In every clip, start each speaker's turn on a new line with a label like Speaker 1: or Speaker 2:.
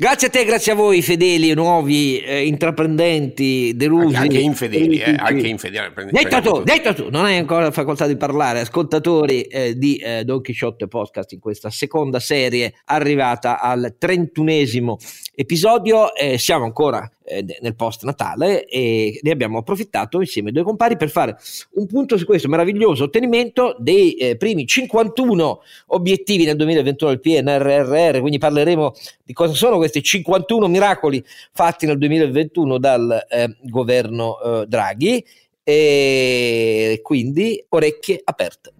Speaker 1: Grazie a te, grazie a voi, fedeli, nuovi, eh, intraprendenti, delusi.
Speaker 2: Anche, infedeli, eh, anche infedeli.
Speaker 1: Detto tu, detto tu, non hai ancora facoltà di parlare, ascoltatori eh, di eh, Don Quixote Podcast in questa seconda serie arrivata al trentunesimo episodio. Eh, siamo ancora eh, nel post Natale e ne abbiamo approfittato insieme ai due compari per fare un punto su questo meraviglioso ottenimento dei eh, primi 51 obiettivi nel 2021 del PNRR, quindi parleremo di cosa sono questi 51 miracoli fatti nel 2021 dal eh, governo eh, Draghi e quindi orecchie aperte.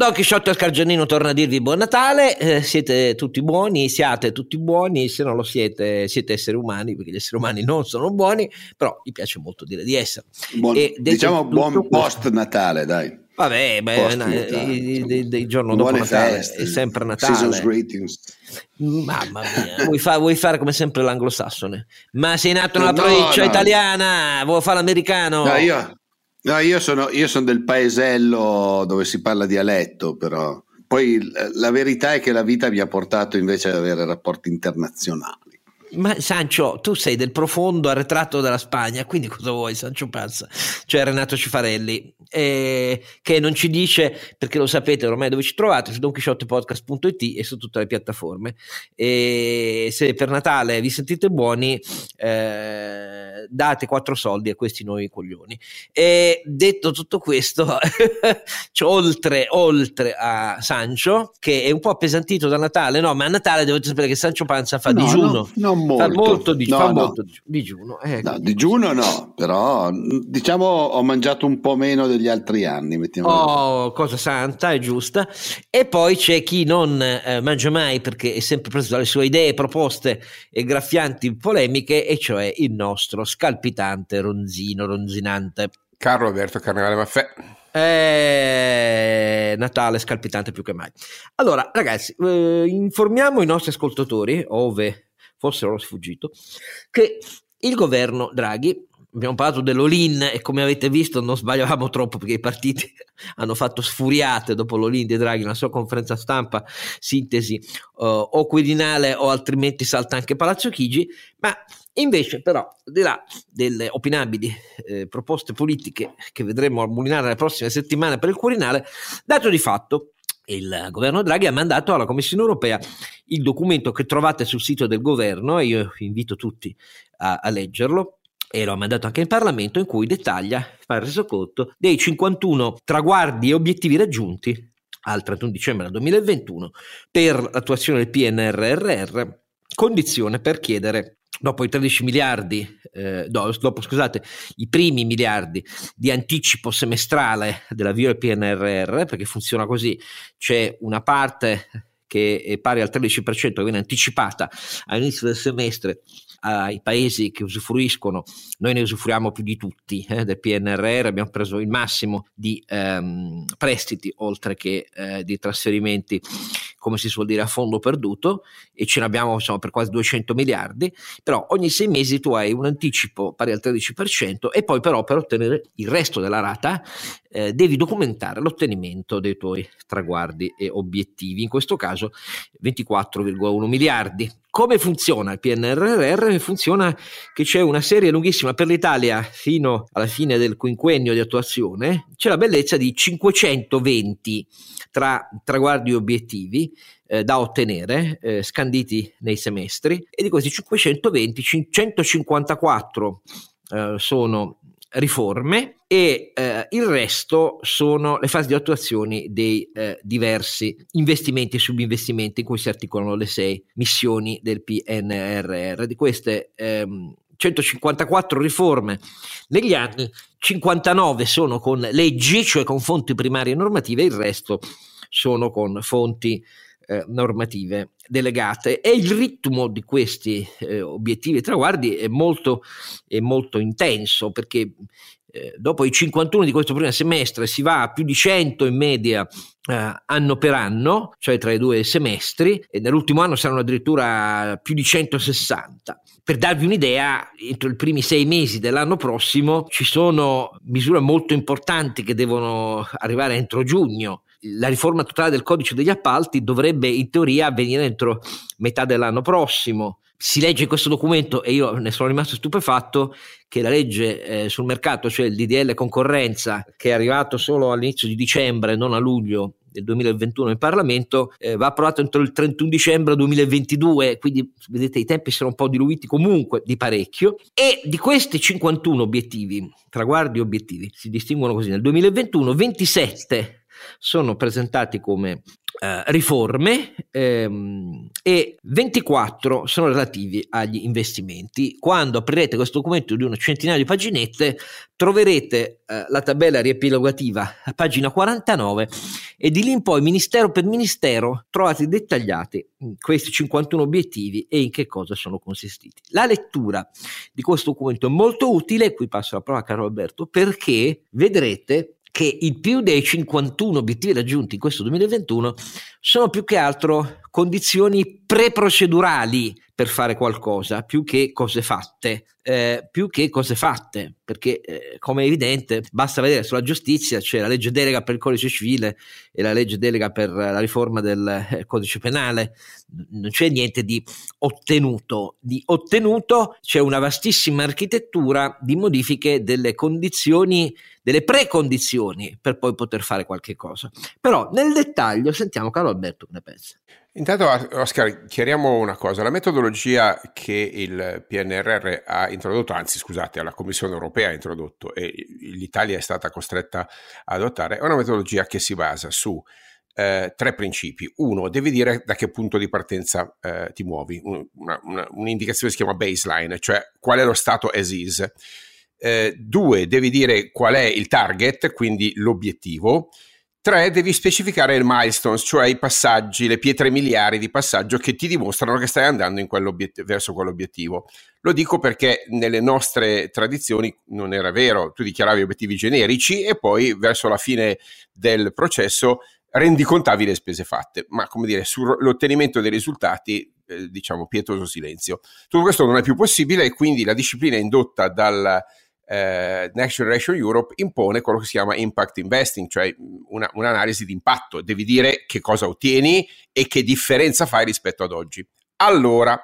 Speaker 1: Don Chisciotto Scargianino torna a dirvi buon Natale, eh, siete tutti buoni, siate tutti buoni, se non lo siete siete esseri umani, perché gli esseri umani non sono buoni, però mi piace molto dire di essere.
Speaker 3: Buon, diciamo buon post Natale, dai.
Speaker 1: Vabbè, beh, il giorno dopo Natale feste, è sempre Natale.
Speaker 3: Season's greetings.
Speaker 1: Mamma mia, vuoi, fa, vuoi, fare come sempre l'anglosassone? Ma sei nato nella no, provincia no. italiana, vuoi fare l'americano?
Speaker 3: No, io, No, io sono, io sono del paesello dove si parla dialetto, però poi la verità è che la vita mi ha portato invece ad avere rapporti internazionali.
Speaker 1: Ma Sancio, tu sei del profondo arretrato della Spagna, quindi cosa vuoi, Sancio Panza? Cioè Renato Cifarelli, eh, che non ci dice, perché lo sapete ormai dove ci trovate, su donchisciottepodcast.it e su tutte le piattaforme. E se per Natale vi sentite buoni, eh, date quattro soldi a questi nuovi coglioni. E detto tutto questo, oltre, oltre a Sancio, che è un po' appesantito da Natale, no, ma a Natale dovete sapere che Sancio Panza fa no, digiuno.
Speaker 3: No, non molto.
Speaker 1: Fa molto, di,
Speaker 3: no,
Speaker 1: fa
Speaker 3: no.
Speaker 1: molto digiuno.
Speaker 3: Eh, no, digiuno no, però diciamo ho mangiato un po' meno degli altri anni.
Speaker 1: Oh, cosa santa e giusta. E poi c'è chi non eh, mangia mai perché è sempre preso dalle sue idee, proposte e graffianti polemiche, e cioè il nostro scalpitante ronzino, ronzinante.
Speaker 2: Carlo Alberto Carnevale Maffè.
Speaker 1: È Natale scalpitante più che mai. Allora, ragazzi, eh, informiamo i nostri ascoltatori, ove fossero sfuggito, che il governo Draghi, abbiamo parlato dell'Olin e come avete visto non sbagliavamo troppo perché i partiti hanno fatto sfuriate dopo l'Olin di Draghi nella sua conferenza stampa, sintesi uh, o Quirinale o altrimenti salta anche Palazzo Chigi, ma invece però di là delle opinabili eh, proposte politiche che vedremo mulinare nelle prossime settimane per il Quirinale, dato di fatto il governo Draghi ha mandato alla Commissione europea il documento che trovate sul sito del governo e io invito tutti a, a leggerlo e lo ha mandato anche in Parlamento in cui dettaglia, fa il resoconto dei 51 traguardi e obiettivi raggiunti al 31 dicembre 2021 per l'attuazione del PNRR, condizione per chiedere dopo i 13 miliardi, eh, dopo scusate, i primi miliardi di anticipo semestrale dell'avvio del PNRR, perché funziona così, c'è una parte che è pari al 13%, che viene anticipata all'inizio del semestre ai paesi che usufruiscono, noi ne usufruiamo più di tutti eh, del PNRR, abbiamo preso il massimo di ehm, prestiti oltre che eh, di trasferimenti, come si suol dire, a fondo perduto e ce ne abbiamo insomma, per quasi 200 miliardi, però ogni sei mesi tu hai un anticipo pari al 13% e poi però per ottenere il resto della rata eh, devi documentare l'ottenimento dei tuoi traguardi e obiettivi, in questo caso 24,1 miliardi. Come funziona il PNRR? Funziona che c'è una serie lunghissima per l'Italia fino alla fine del quinquennio di attuazione, c'è la bellezza di 520 tra traguardi e obiettivi eh, da ottenere, eh, scanditi nei semestri, e di questi 520, 154 eh, sono riforme e eh, il resto sono le fasi di attuazione dei eh, diversi investimenti e subinvestimenti in cui si articolano le sei missioni del PNRR. Di queste ehm, 154 riforme negli anni, 59 sono con leggi, cioè con fonti primarie normative, il resto sono con fonti eh, normative delegate e il ritmo di questi eh, obiettivi e traguardi è molto, è molto intenso perché eh, dopo i 51 di questo primo semestre si va a più di 100 in media eh, anno per anno, cioè tra i due semestri, e nell'ultimo anno saranno addirittura più di 160. Per darvi un'idea, entro i primi sei mesi dell'anno prossimo ci sono misure molto importanti che devono arrivare entro giugno. La riforma totale del codice degli appalti dovrebbe in teoria avvenire entro metà dell'anno prossimo si legge in questo documento e io ne sono rimasto stupefatto che la legge eh, sul mercato, cioè il DDL concorrenza, che è arrivato solo all'inizio di dicembre, non a luglio del 2021 in Parlamento, eh, va approvato entro il 31 dicembre 2022, quindi vedete i tempi sono un po' diluiti comunque di parecchio. E di questi 51 obiettivi, traguardi e obiettivi, si distinguono così, nel 2021 27 sono presentati come eh, riforme ehm, e 24 sono relativi agli investimenti. Quando aprirete questo documento di una centinaia di paginette troverete eh, la tabella riepilogativa a pagina 49 e di lì in poi ministero per ministero trovate dettagliati questi 51 obiettivi e in che cosa sono consistiti. La lettura di questo documento è molto utile, qui passo la parola a Carlo Alberto, perché vedrete che i più dei 51 obiettivi raggiunti in questo 2021 sono più che altro condizioni preprocedurali per fare qualcosa, più che cose fatte, eh, più che cose fatte, perché eh, come è evidente basta vedere sulla giustizia c'è la legge delega per il codice civile e la legge delega per la riforma del eh, codice penale, non c'è niente di ottenuto, di ottenuto c'è una vastissima architettura di modifiche delle condizioni delle precondizioni per poi poter fare qualche cosa. Però nel dettaglio sentiamo Carlo Alberto che ne pensa.
Speaker 2: Intanto Oscar, chiariamo una cosa, la metodologia che il PNRR ha introdotto, anzi scusate, la Commissione europea ha introdotto e l'Italia è stata costretta ad adottare, è una metodologia che si basa su eh, tre principi. Uno, devi dire da che punto di partenza eh, ti muovi, una, una, un'indicazione si chiama baseline, cioè qual è lo stato as is. Eh, due, devi dire qual è il target, quindi l'obiettivo. Tre, devi specificare il milestones, cioè i passaggi, le pietre miliari di passaggio che ti dimostrano che stai andando quell'obiet- verso quell'obiettivo. Lo dico perché nelle nostre tradizioni non era vero, tu dichiaravi obiettivi generici e poi verso la fine del processo rendicontavi le spese fatte, ma come dire, sull'ottenimento dei risultati, eh, diciamo, pietoso silenzio. Tutto questo non è più possibile e quindi la disciplina indotta dal eh, Next Generation Europe impone quello che si chiama impact investing, cioè una, un'analisi di impatto. Devi dire che cosa ottieni e che differenza fai rispetto ad oggi. Allora,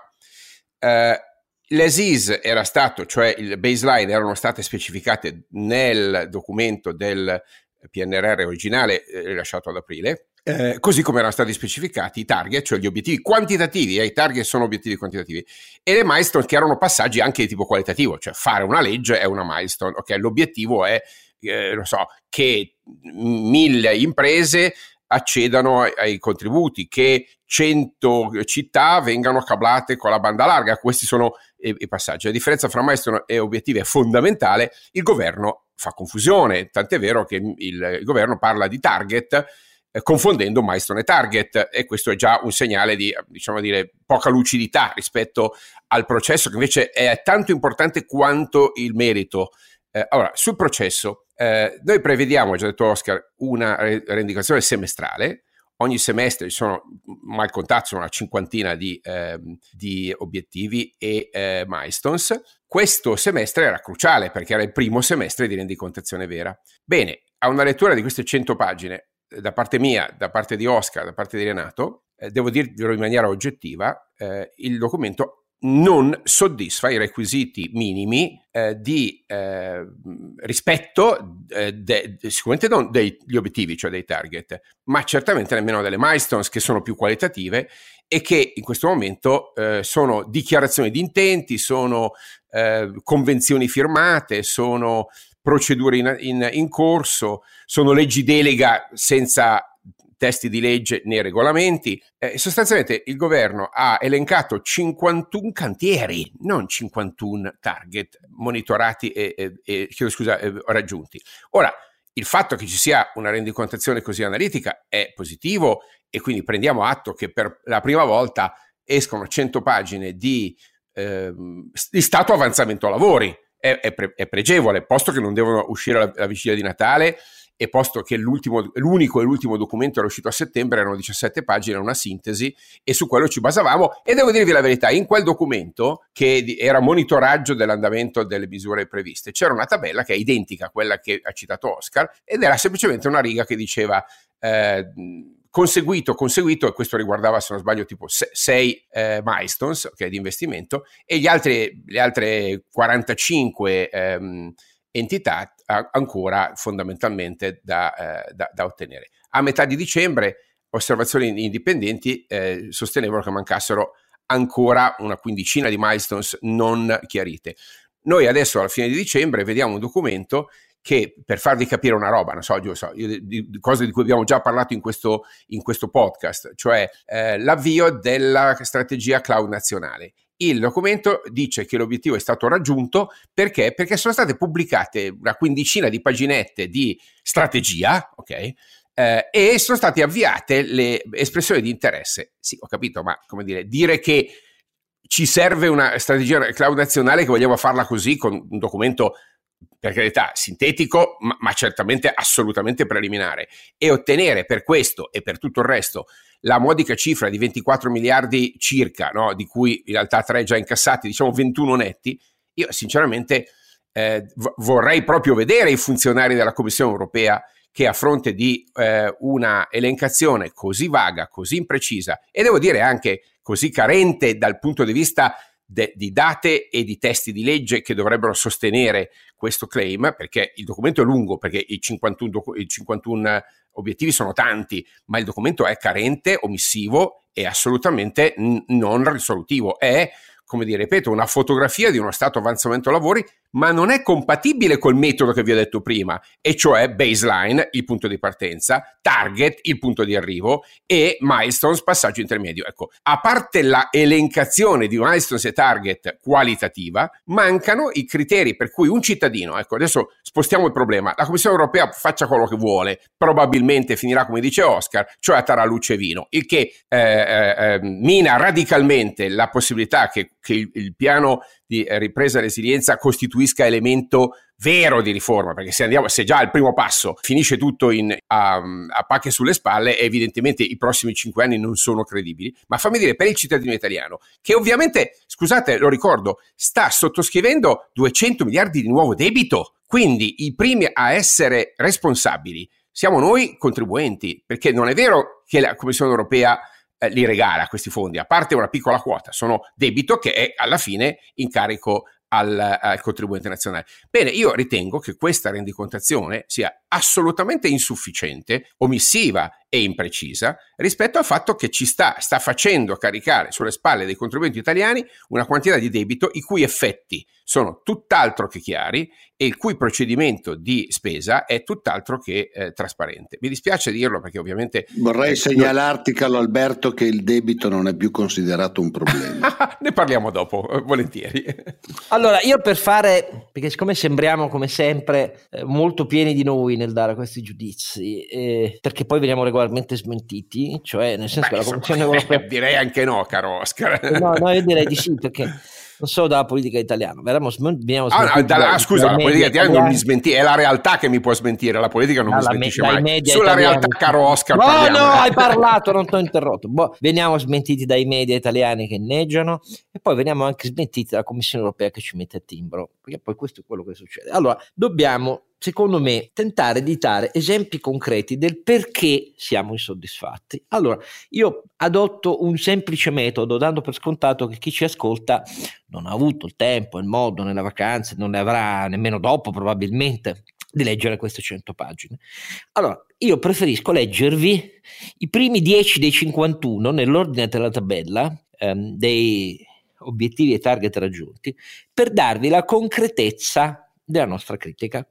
Speaker 2: eh, l'ESIS era stato, cioè il baseline erano state specificate nel documento del PNRR originale eh, rilasciato ad aprile, eh, così come erano stati specificati i target, cioè gli obiettivi quantitativi, eh, i target sono obiettivi quantitativi, e le milestone che erano passaggi anche di tipo qualitativo, cioè fare una legge è una milestone, ok? L'obiettivo è, eh, non so, che mille imprese accedano ai, contributi, che 100 città vengano cablate con la banda larga, questi sono i, i passaggi. La differenza fra milestone e obiettivi è fondamentale, il governo fa confusione, tant'è vero che il, il governo parla di target eh, confondendo milestone e target e questo è già un segnale di diciamo dire poca lucidità rispetto al processo che invece è tanto importante quanto il merito. Eh, allora, sul processo, eh, noi prevediamo, già detto Oscar, una rendicontazione semestrale. Ogni semestre ci sono, mal contati, sono una cinquantina di, eh, di obiettivi e eh, milestones. Questo semestre era cruciale perché era il primo semestre di rendicontazione vera. Bene, a una lettura di queste 100 pagine da parte mia, da parte di Oscar, da parte di Renato, eh, devo dirvelo in maniera oggettiva, eh, il documento non soddisfa i requisiti minimi eh, di eh, rispetto, eh, de, sicuramente non degli obiettivi, cioè dei target, ma certamente nemmeno delle milestones che sono più qualitative e che in questo momento eh, sono dichiarazioni di intenti, sono eh, convenzioni firmate, sono procedure in, in, in corso, sono leggi delega senza testi di legge né regolamenti. Eh, sostanzialmente il governo ha elencato 51 cantieri, non 51 target monitorati e, e, e chiedo scusa, eh, raggiunti. Ora, il fatto che ci sia una rendicontazione così analitica è positivo e quindi prendiamo atto che per la prima volta escono 100 pagine di, eh, di stato avanzamento lavori è, è, pre, è, pregevole, posto che non devono uscire la, la vigilia di Natale e posto che l'unico e l'ultimo documento era uscito a settembre, erano 17 pagine, una sintesi e su quello ci basavamo e devo dirvi la verità, in quel documento che era monitoraggio dell'andamento delle misure previste, c'era una tabella che è identica a quella che ha citato Oscar ed era semplicemente una riga che diceva eh, conseguito, conseguito, e questo riguardava se non sbaglio tipo 6 eh, milestones okay, di investimento e gli altri, le altre 45 ehm, entità ancora fondamentalmente da, eh, da, da, ottenere. A metà di dicembre osservazioni indipendenti eh, sostenevano che mancassero ancora una quindicina di milestones non chiarite. Noi adesso alla fine di dicembre vediamo un documento che per farvi capire una roba, non so, io so io, di, di, cose di cui abbiamo già parlato in questo, in questo podcast, cioè eh, l'avvio della strategia cloud nazionale. Il documento dice che l'obiettivo è stato raggiunto perché? Perché sono state pubblicate una quindicina di paginette di strategia, ok? Eh, e sono state avviate le espressioni di interesse. Sì, ho capito, ma come dire, dire che ci serve una strategia cloud nazionale che vogliamo farla così con un documento per carità, sintetico, ma, ma, certamente assolutamente preliminare, e ottenere per questo e per tutto il resto la modica cifra di 24 miliardi circa, no? di cui in realtà 3 già incassati, diciamo 21 netti, io sinceramente eh, vorrei proprio vedere i funzionari della Commissione europea che a fronte di eh, una elencazione così vaga, così imprecisa e devo dire anche così carente dal punto di vista de, di date e di testi di legge che dovrebbero sostenere questo claim, perché il documento è lungo, perché i 51, i 51 obiettivi sono tanti, ma il documento è carente, omissivo e assolutamente n- non risolutivo. È come dire, ripeto, una fotografia di uno stato avanzamento lavori, ma non è compatibile col metodo che vi ho detto prima, e cioè baseline, il punto di partenza, target, il punto di arrivo, e milestones, passaggio intermedio. Ecco, a parte la elencazione di milestones e target qualitativa, mancano i criteri per cui un cittadino, ecco, adesso spostiamo il problema, la Commissione europea faccia quello che vuole, probabilmente finirà come dice Oscar, cioè a taraluce e vino, il che eh, eh, eh mina radicalmente la possibilità che che il, il piano di eh, ripresa e resilienza costituisca elemento vero di riforma, perché se, andiamo, se già al primo passo finisce tutto in, a, a pacche sulle spalle, evidentemente i prossimi cinque anni non sono credibili. Ma fammi dire, per il cittadino italiano, che ovviamente, scusate, lo ricordo, sta sottoscrivendo 200 miliardi di nuovo debito, quindi i primi a essere responsabili siamo noi contribuenti, perché non è vero che la Commissione europea eh, li regala questi fondi, a parte una piccola quota, sono debito che è alla fine in carico al, al, contribuente nazionale. Bene, io ritengo che questa rendicontazione sia assolutamente insufficiente, omissiva e imprecisa rispetto al fatto che ci sta, sta facendo caricare sulle spalle dei contribuenti italiani una quantità di debito i cui effetti sono tutt'altro che chiari e il cui procedimento di spesa è tutt'altro che eh, trasparente. Mi dispiace dirlo perché ovviamente...
Speaker 3: Vorrei eh, segnalarti, Carlo Alberto, che il debito non è più considerato un problema.
Speaker 2: ne parliamo dopo, eh, volentieri.
Speaker 1: allora, io per fare, perché siccome sembriamo come sempre eh, molto pieni di noi nel dare questi giudizi, eh, perché poi veniamo regolarmente smentiti, cioè nel senso Beh, che la Commissione Europea...
Speaker 2: direi anche no, caro Oscar.
Speaker 1: no, no, io direi di sì, perché non solo dalla politica italiana, veniamo, veniamo
Speaker 2: ah, da, scusa, la politica italiana non mi smentisce, è la realtà che mi può smentire, la politica non mi smentisce me, mai. Sulla italiani. realtà, caro Oscar,
Speaker 1: No, parliamo. no, hai parlato, non ti ho interrotto. Boh, veniamo smentiti dai media italiani che inneggiano e poi veniamo anche smentiti dalla Commissione europea che ci mette a timbro, perché poi questo è quello che succede. Allora, dobbiamo secondo me, tentare di dare esempi concreti del perché siamo insoddisfatti. Allora, io adotto un semplice metodo, dando per scontato che chi ci ascolta non ha avuto il tempo, il modo nelle vacanze, non ne avrà nemmeno dopo probabilmente di leggere queste 100 pagine. Allora, io preferisco leggervi i primi 10 dei 51 nell'ordine della tabella ehm, dei obiettivi e target raggiunti per darvi la concretezza della nostra critica.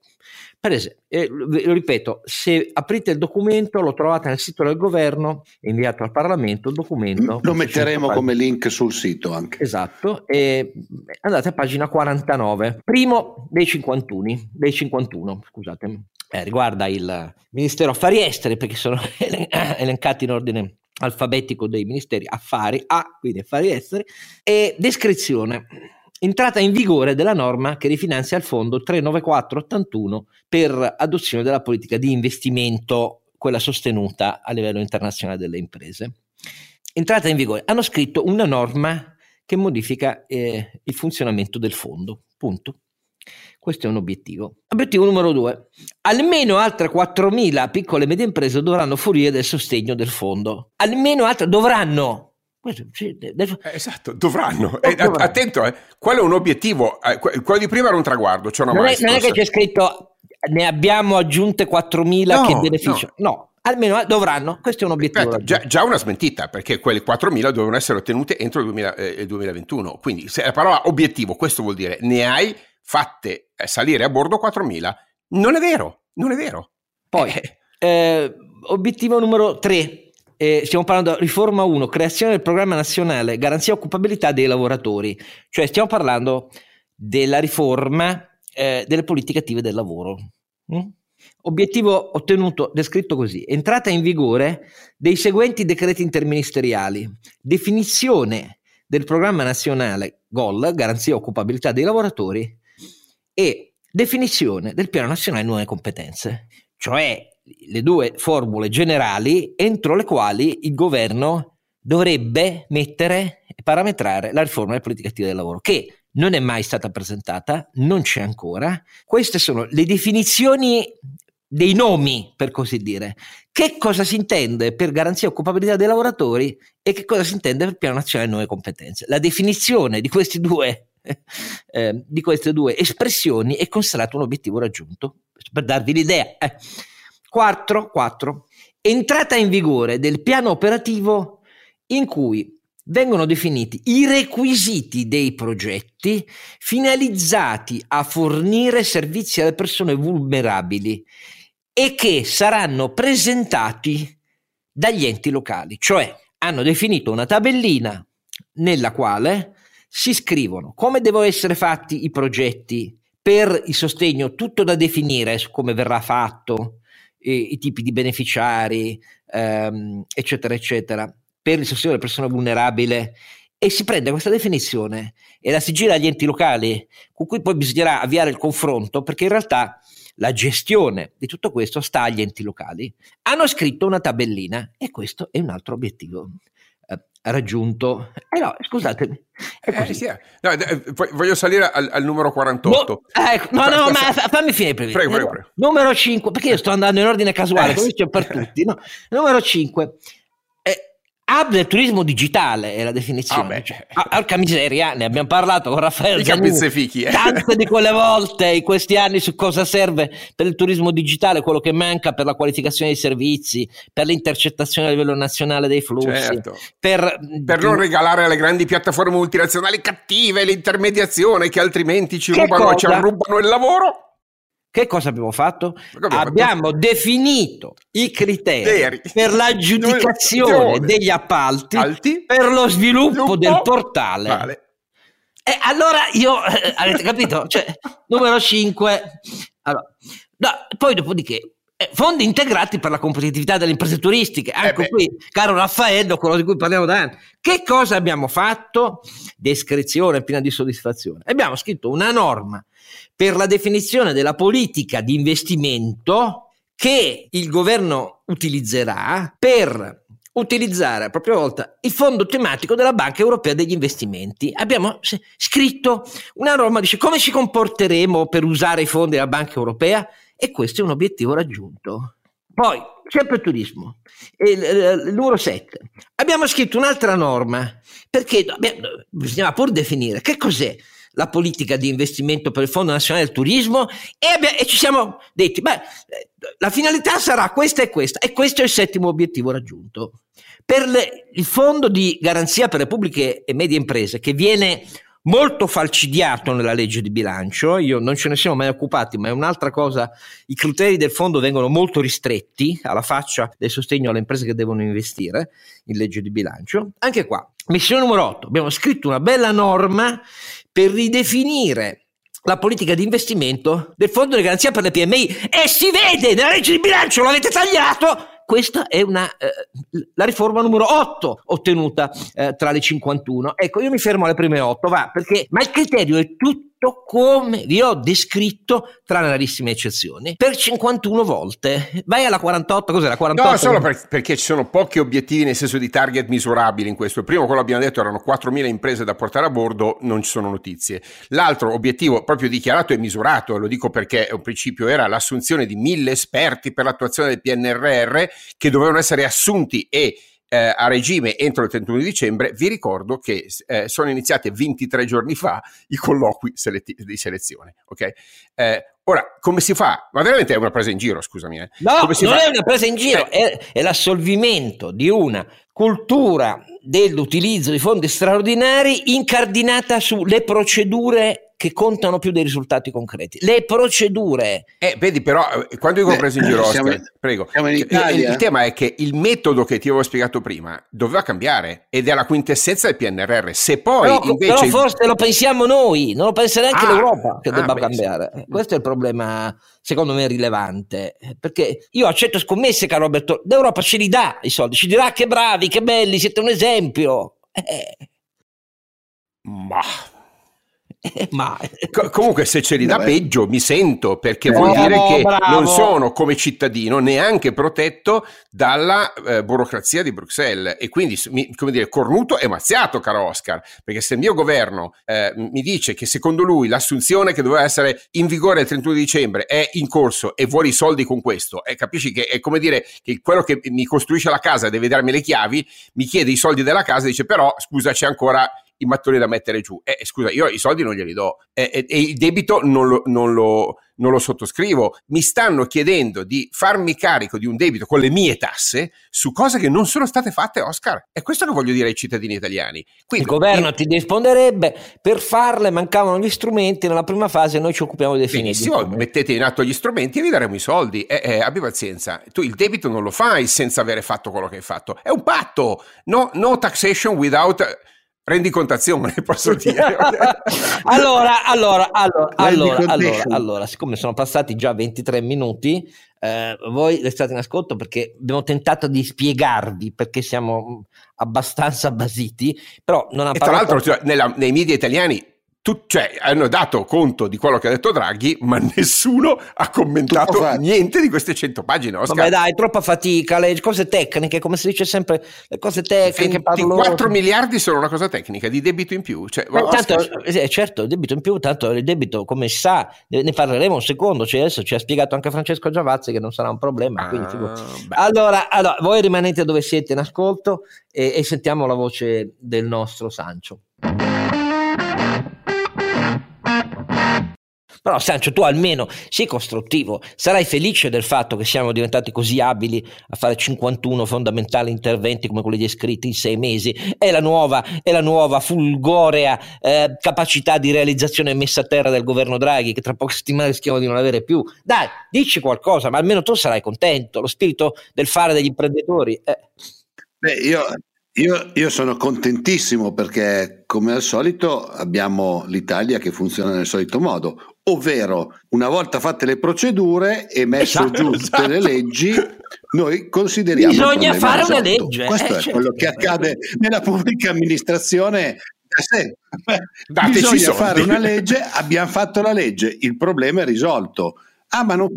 Speaker 1: Per esempio, eh, lo ripeto, se aprite il documento lo trovate nel sito del governo, inviato al Parlamento il documento.
Speaker 3: Lo metteremo come link sul sito anche.
Speaker 1: Esatto, e andate a pagina 49, primo dei 51, dei 51 scusate, eh, riguarda il Ministero Affari Esteri perché sono elencati in ordine alfabetico dei ministeri affari, A, quindi affari esteri, e descrizione entrata in vigore della norma che rifinanzia il fondo 39481 per adozione della politica di investimento, quella sostenuta a livello internazionale delle imprese. Entrata in vigore, hanno scritto una norma che modifica eh, il funzionamento del fondo. Punto. Questo è un obiettivo. Obiettivo numero due. Almeno altre 4.000 piccole e medie imprese dovranno fruire del sostegno del fondo. Almeno altre dovranno.
Speaker 2: Eh, esatto, dovranno. Eh, attento, eh. quello è un obiettivo. Eh, quello di prima era un traguardo. Cioè
Speaker 1: non, è, non è che c'è scritto ne abbiamo aggiunte 4.000 no, che beneficiano. No. no almeno eh, dovranno, questo è un obiettivo.
Speaker 2: Aspetta, già, già, una smentita, perché quelle 4.000 dovevano essere ottenute entro il, 2000, eh, 2021. Quindi se la parola obiettivo, questo vuol dire ne hai fatte salire a bordo 4.000. Non è vero, non è vero.
Speaker 1: Poi, obiettivo numero 3. Eh, stiamo parlando di riforma 1, creazione del programma nazionale, garanzia occupabilità dei lavoratori. Cioè stiamo parlando della riforma eh, delle politiche attive del lavoro. Mm? Obiettivo ottenuto, descritto così, entrata in vigore dei seguenti decreti interministeriali, definizione del programma nazionale GOL, garanzia occupabilità dei lavoratori, e definizione del piano nazionale nuove competenze, cioè le due formule generali entro le quali il governo dovrebbe mettere e parametrare la riforma delle politiche attive del lavoro, che non è mai stata presentata, non c'è ancora. Queste sono le definizioni dei nomi, per così dire. Che cosa si intende per garanzia occupabilità dei lavoratori e che cosa si intende per piano nazionale nuove competenze? La definizione di, due, eh, di queste due espressioni è considerato un obiettivo raggiunto, per darvi l'idea. Eh. 4, 4. Entrata in vigore del piano operativo in cui vengono definiti i requisiti dei progetti finalizzati a fornire servizi alle persone vulnerabili e che saranno presentati dagli enti locali, cioè hanno definito una tabellina nella quale si scrivono come devono essere fatti i progetti per il sostegno, tutto da definire come verrà fatto, i, i tipi di beneficiari, ehm, eccetera, eccetera per il sostegno della persona vulnerabile e si prende questa definizione e la si gira agli enti locali con cui poi bisognerà avviare il confronto perché in realtà la gestione di tutto questo sta agli enti locali. Hanno scritto una tabellina e questo è un altro obiettivo raggiunto. Eh no, scusatemi.
Speaker 2: Eh, sì, eh. no, eh, voglio salire al, al numero 48.
Speaker 1: No, ecco, no, no, ma fammi finire. Prego, prego, prego. Numero 5, perché io sto andando in ordine casuale, eh, come c'è per tutti. No? Numero 5. Hub del turismo digitale è la definizione. Ah, cioè, porca miseria, ne abbiamo parlato con Raffaele Giannini
Speaker 2: eh.
Speaker 1: tante di quelle volte in questi anni su cosa serve per il turismo digitale, quello che manca per la qualificazione dei servizi, per l'intercettazione a livello nazionale dei flussi,
Speaker 2: certo. per, per non regalare alle grandi piattaforme multinazionali cattive l'intermediazione che altrimenti ci rubano, ci rubano il lavoro.
Speaker 1: Che cosa abbiamo fatto? Abbiamo, fatto... definito i criteri per l'aggiudicazione degli appalti Alti. per lo sviluppo del portale. Vale. E allora io, eh, avete capito? Cioè, numero 5. Allora, no, poi dopodiché, fondi integrati per la competitività delle imprese turistiche. Ecco eh qui, caro Raffaello, quello di cui parliamo da anni. Che cosa abbiamo fatto? Descrizione piena di soddisfazione. Abbiamo scritto una norma per la definizione della politica di investimento che il governo utilizzerà per utilizzare a propria volta il fondo tematico della Banca Europea degli Investimenti. Abbiamo scritto una norma, dice come ci comporteremo per usare i fondi della Banca Europea e questo è un obiettivo raggiunto. Poi, sempre turismo, il, il, numero 7. Abbiamo scritto un'altra norma perché bisognava pur definire che cos'è la politica di investimento per il Fondo Nazionale del Turismo e, abbiamo, e ci siamo detti, beh, la finalità sarà questa e questa e questo è il settimo obiettivo raggiunto. Per le, il Fondo di Garanzia per le Pubbliche e Medie Imprese, che viene molto falcidiato nella legge di bilancio, io non ce ne siamo mai occupati, ma è un'altra cosa, i criteri del fondo vengono molto ristretti alla faccia del sostegno alle imprese che devono investire in legge di bilancio. Anche qua, missione numero 8, abbiamo scritto una bella norma per ridefinire la politica di investimento del fondo di garanzia per le PMI e si vede nella legge di bilancio, l'avete tagliato, questa è una, eh, la riforma numero 8 ottenuta eh, tra le 51. Ecco, io mi fermo alle prime 8, va, perché, ma il criterio è tutto come vi ho descritto, tra le rarissime eccezioni, per 51 volte. Vai alla 48, cos'è la 48?
Speaker 2: No, solo per, perché ci sono pochi obiettivi nel senso di target misurabili in questo. Il primo, quello abbiamo detto, erano 4.000 imprese da portare a bordo, non ci sono notizie. L'altro obiettivo proprio dichiarato e misurato, lo dico perché un principio era l'assunzione di mille esperti per l'attuazione del PNRR che dovevano essere assunti e eh, a regime entro il 31 dicembre, vi ricordo che eh, sono iniziati 23 giorni fa i colloqui seletti- di selezione. Okay? Eh, ora, come si fa? Ma veramente è una presa in giro, scusami. Eh.
Speaker 1: No,
Speaker 2: non
Speaker 1: fa? è una presa in giro, eh. è, è l'assolvimento di una cultura dell'utilizzo di fondi straordinari incardinata sulle procedure che contano più dei risultati concreti. Le procedure.
Speaker 2: Eh, vedi, però, eh, quando io ho preso in giro, siamo, prego, siamo in Italia. il tema è che il metodo che ti avevo spiegato prima doveva cambiare ed è la quintessenza del PNRR. Se poi
Speaker 1: però,
Speaker 2: invece.
Speaker 1: Però forse lo pensiamo noi, non lo pensa neanche ah, l'Europa che ah, debba beh, cambiare. Sì. Questo è il problema, secondo me, rilevante. Perché io accetto scommesse, caro Roberto, l'Europa ce li dà i soldi, ci dirà che bravi, che belli, siete un esempio. Eh.
Speaker 2: Ma Ma... Co- comunque se ce li dà peggio mi sento perché bravo, vuol dire che bravo. non sono come cittadino neanche protetto dalla eh, burocrazia di Bruxelles e quindi mi, come dire cornuto e mazziato caro Oscar perché se il mio governo eh, mi dice che secondo lui l'assunzione che doveva essere in vigore il 31 dicembre è in corso e vuole i soldi con questo e capisci che è come dire che quello che mi costruisce la casa deve darmi le chiavi mi chiede i soldi della casa e dice però scusa c'è ancora i mattoni da mettere giù. Eh, scusa, io i soldi non glieli do eh, e, e, il debito non lo, non, lo, non lo, sottoscrivo. Mi stanno chiedendo di farmi carico di un debito con le mie tasse su cose che non sono state fatte, Oscar. È questo che voglio dire ai cittadini italiani.
Speaker 1: Quindi, il governo ti risponderebbe, per farle mancavano gli strumenti, nella prima fase noi ci occupiamo di definire.
Speaker 2: Benissimo, mettete in atto gli strumenti e vi daremo i soldi. Eh, eh, abbi pazienza, tu il debito non lo fai senza avere fatto quello che hai fatto. È un patto, no, no taxation without rendicontazione, posso dire.
Speaker 1: allora, allora, allora, allora, allora, allora, siccome sono passati già 23 minuti, eh, voi restate in ascolto perché abbiamo tentato di spiegarvi perché siamo abbastanza basiti, però non ha
Speaker 2: e parlato... Tra l'altro, cioè, nella, nei media italiani tu, cioè, hanno dato conto di quello che ha detto Draghi, ma nessuno ha commentato niente di queste 100 pagine. Oscar.
Speaker 1: Vabbè, dai, troppa fatica. Le cose tecniche, come si dice sempre, le cose tecniche.
Speaker 2: 4 miliardi sono una cosa tecnica di debito in più. Cioè,
Speaker 1: eh, tanto, eh, certo, il debito in più, tanto il debito, come si sa, ne parleremo un secondo. Cioè adesso ci ha spiegato anche Francesco Giavazzi che non sarà un problema. Ah, allora, allora, voi rimanete dove siete in ascolto e, e sentiamo la voce del nostro Sancio. Però Sancio, tu almeno sei costruttivo, sarai felice del fatto che siamo diventati così abili a fare 51 fondamentali interventi come quelli descritti in sei mesi. È la nuova, è la nuova fulgorea eh, capacità di realizzazione messa a terra del governo Draghi che tra poche settimane rischiamo di non avere più. Dai, dici qualcosa, ma almeno tu sarai contento. Lo spirito del fare degli imprenditori. Eh.
Speaker 3: Beh, io io, io, sono contentissimo perché, come al solito, abbiamo l'Italia che funziona nel solito modo, ovvero una volta fatte le procedure e messo esatto, giù tutte esatto. le leggi, noi consideriamo.
Speaker 1: Bisogna fare una legge.
Speaker 3: Questo eh, è certo. quello che accade nella pubblica amministrazione. Bisogna fare una legge, abbiamo fatto la legge, il problema è risolto. Ah, ma non.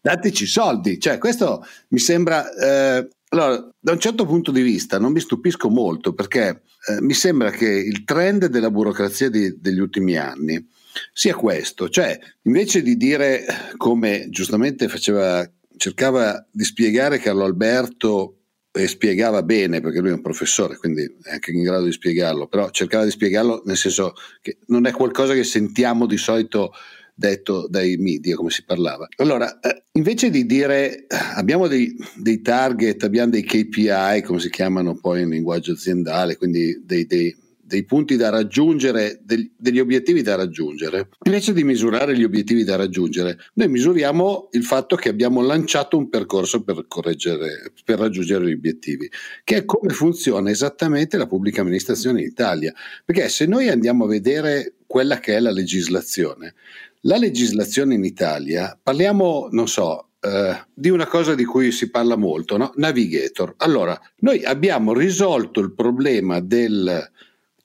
Speaker 3: Dateci soldi. Cioè, questo mi sembra. Eh, allora, da un certo punto di vista non mi stupisco molto perché eh, mi sembra che il trend della burocrazia di, degli ultimi anni sia questo, cioè invece di dire come giustamente faceva, cercava di spiegare Carlo Alberto e spiegava bene perché lui è un professore, quindi è anche in grado di spiegarlo, però cercava di spiegarlo nel senso che non è qualcosa che sentiamo di solito detto dai media, come si parlava. Allora, eh, invece di dire abbiamo dei, dei, target, abbiamo dei KPI, come si chiamano poi in linguaggio aziendale, quindi dei, dei, dei punti da raggiungere, degli, degli obiettivi da raggiungere, invece di misurare gli obiettivi da raggiungere, noi misuriamo il fatto che abbiamo lanciato un percorso per, per raggiungere gli obiettivi, che è come funziona esattamente la pubblica amministrazione in Italia. Perché se noi andiamo a vedere quella che è la legislazione, la legislazione in Italia, parliamo, non so, eh, di una cosa di cui si parla molto, no? Navigator. Allora, noi abbiamo risolto il problema del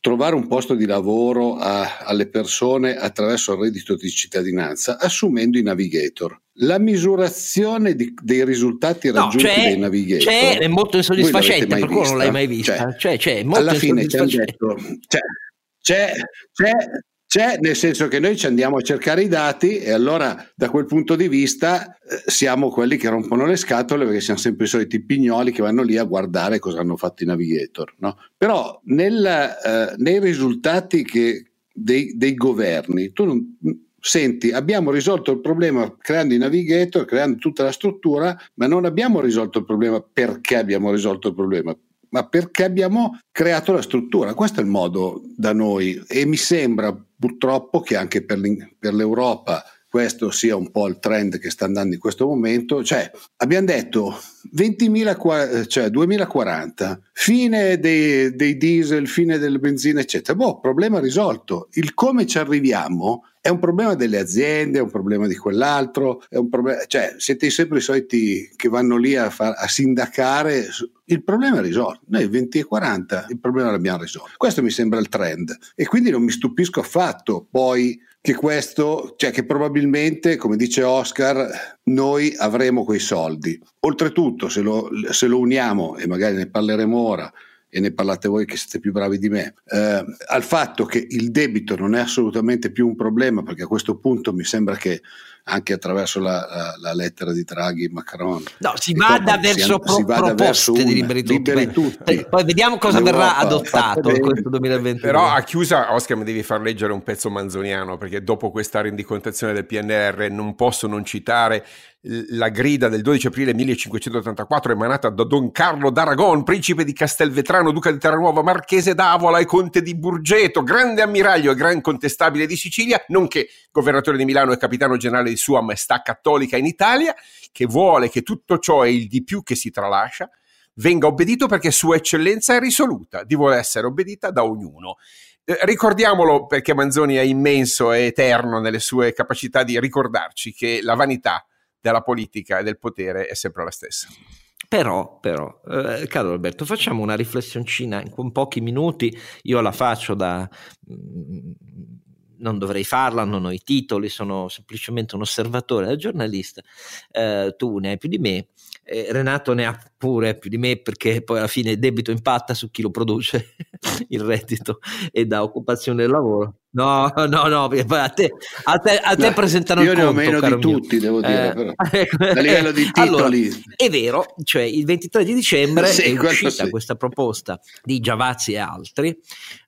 Speaker 3: trovare un posto di lavoro a, alle persone attraverso il reddito di cittadinanza assumendo i navigator. La misurazione di, dei risultati raggiunti
Speaker 1: no,
Speaker 3: dai navigator
Speaker 1: c'è, è molto insoddisfacente, per cui non l'hai mai vista.
Speaker 3: Cioè,
Speaker 1: cioè, c'è,
Speaker 3: alla fine ci hanno detto, cioè, c'è, c'è, c'è, nel senso che noi ci andiamo a cercare i dati e allora da quel punto di vista eh, siamo quelli che rompono le scatole perché siamo sempre i soliti pignoli che vanno lì a guardare cosa hanno fatto i navigator. No? Però nel, eh, nei risultati che, dei, dei, governi, tu non, senti, abbiamo risolto il problema creando i navigator, creando tutta la struttura, ma non abbiamo risolto il problema perché abbiamo risolto il problema ma perché abbiamo creato la struttura. Questo è il modo da noi e mi sembra purtroppo che anche per, l'Europa questo sia un po' il trend che sta andando in questo momento. Cioè, abbiamo detto 20.000, cioè 2040, fine dei, dei, diesel, fine delle benzine, eccetera. Boh, problema risolto. Il come ci arriviamo è un problema delle aziende, è un problema di quell'altro, è un problema, cioè siete sempre i soliti che vanno lì a, far, a sindacare. Il problema è risolto. Noi 20 e 40 il problema l'abbiamo risolto. Questo mi sembra il trend e quindi non mi stupisco affatto poi che questo, cioè che probabilmente, come dice Oscar, noi avremo quei soldi. Oltretutto, se lo, se lo uniamo, e magari ne parleremo ora, e ne parlate voi che siete più bravi di me, eh, al fatto che il debito non è assolutamente più un problema, perché a questo punto mi sembra che anche attraverso la, la, la lettera di Draghi Macron.
Speaker 1: No, si vada verso pro, si vada proposte verso di liberi tutti. Liberi tutti. Poi vediamo cosa L'Europa verrà adottato in questo 2020.
Speaker 2: Però a chiusa, Oscar, mi devi far leggere un pezzo manzoniano, perché dopo questa rendicontazione del PNR non posso non citare la grida del 12 aprile 1584 emanata da Don Carlo d'Aragon, principe di Castelvetrano, duca di Terranuova, marchese d'Avola e conte di Burgeto, grande ammiraglio e gran contestabile di Sicilia, nonché governatore di Milano e capitano generale di Sua Maestà Cattolica in Italia, che vuole che tutto ciò e il di più che si tralascia venga obbedito perché Sua Eccellenza è risoluta di voler essere obbedita da ognuno. Eh, ricordiamolo perché Manzoni è immenso e eterno nelle sue capacità di ricordarci che la vanità della politica e del potere è sempre la stessa.
Speaker 1: Però, però eh, caro Alberto, facciamo una riflessioncina in pochi minuti. Io la faccio da. Non dovrei farla, non ho i titoli, sono semplicemente un osservatore, un giornalista. Eh, tu ne hai più di me. Eh, Renato ne ha pure più di me perché poi alla fine il debito impatta su chi lo produce, il reddito e da occupazione del lavoro. No, no, no, a te, a te, a te no, presentano
Speaker 3: io
Speaker 1: il conto,
Speaker 3: ne ho meno di tutti, devo dire, eh, però. A livello di titoli. Allora,
Speaker 1: è vero, cioè il 23 di dicembre sì, è uscita sì. questa proposta di Giavazzi e altri,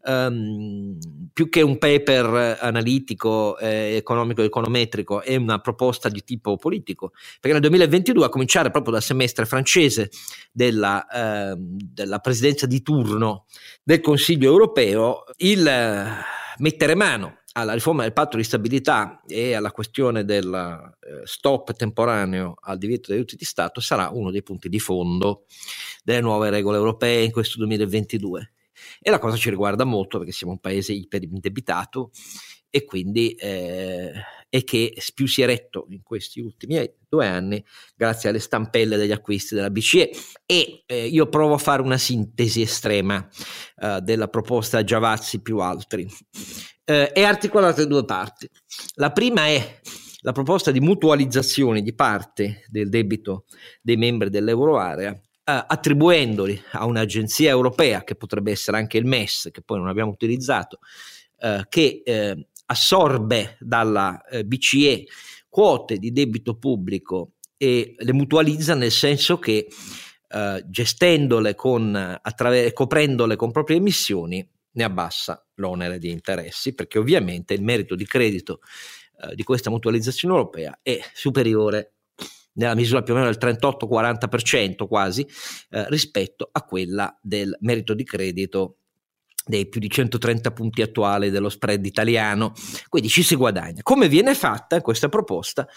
Speaker 1: um, più che un paper analitico, eh, economico econometrico, è una proposta di tipo politico, perché nel 2022, a cominciare proprio dal semestre francese della, eh, della presidenza di turno del Consiglio europeo, il mettere mano alla riforma del patto di stabilità e alla questione del eh, stop temporaneo al divieto di aiuti di Stato sarà uno dei punti di fondo delle nuove regole europee in questo 2022. E la cosa ci riguarda molto perché siamo un paese iperindebitato e quindi eh, e che più si è retto in questi ultimi due anni grazie alle stampelle degli acquisti della BCE e. Eh, io provo a fare una sintesi estrema eh, della proposta Giavazzi più altri. Eh, è articolata in due parti. La prima è la proposta di mutualizzazione di parte del debito dei membri dell'euroarea eh, attribuendoli a un'agenzia europea che potrebbe essere anche il MES che poi non abbiamo utilizzato eh, che eh, assorbe dalla eh, BCE quote di debito pubblico e le mutualizza nel senso che eh, gestendole con, attraver- coprendole con proprie emissioni ne abbassa l'onere di interessi perché ovviamente il merito di credito eh, di questa mutualizzazione europea è superiore nella misura più o meno del 38-40% quasi eh, rispetto a quella del merito di credito dei più di 130 punti attuali dello spread italiano, quindi ci si guadagna. Come viene fatta questa proposta?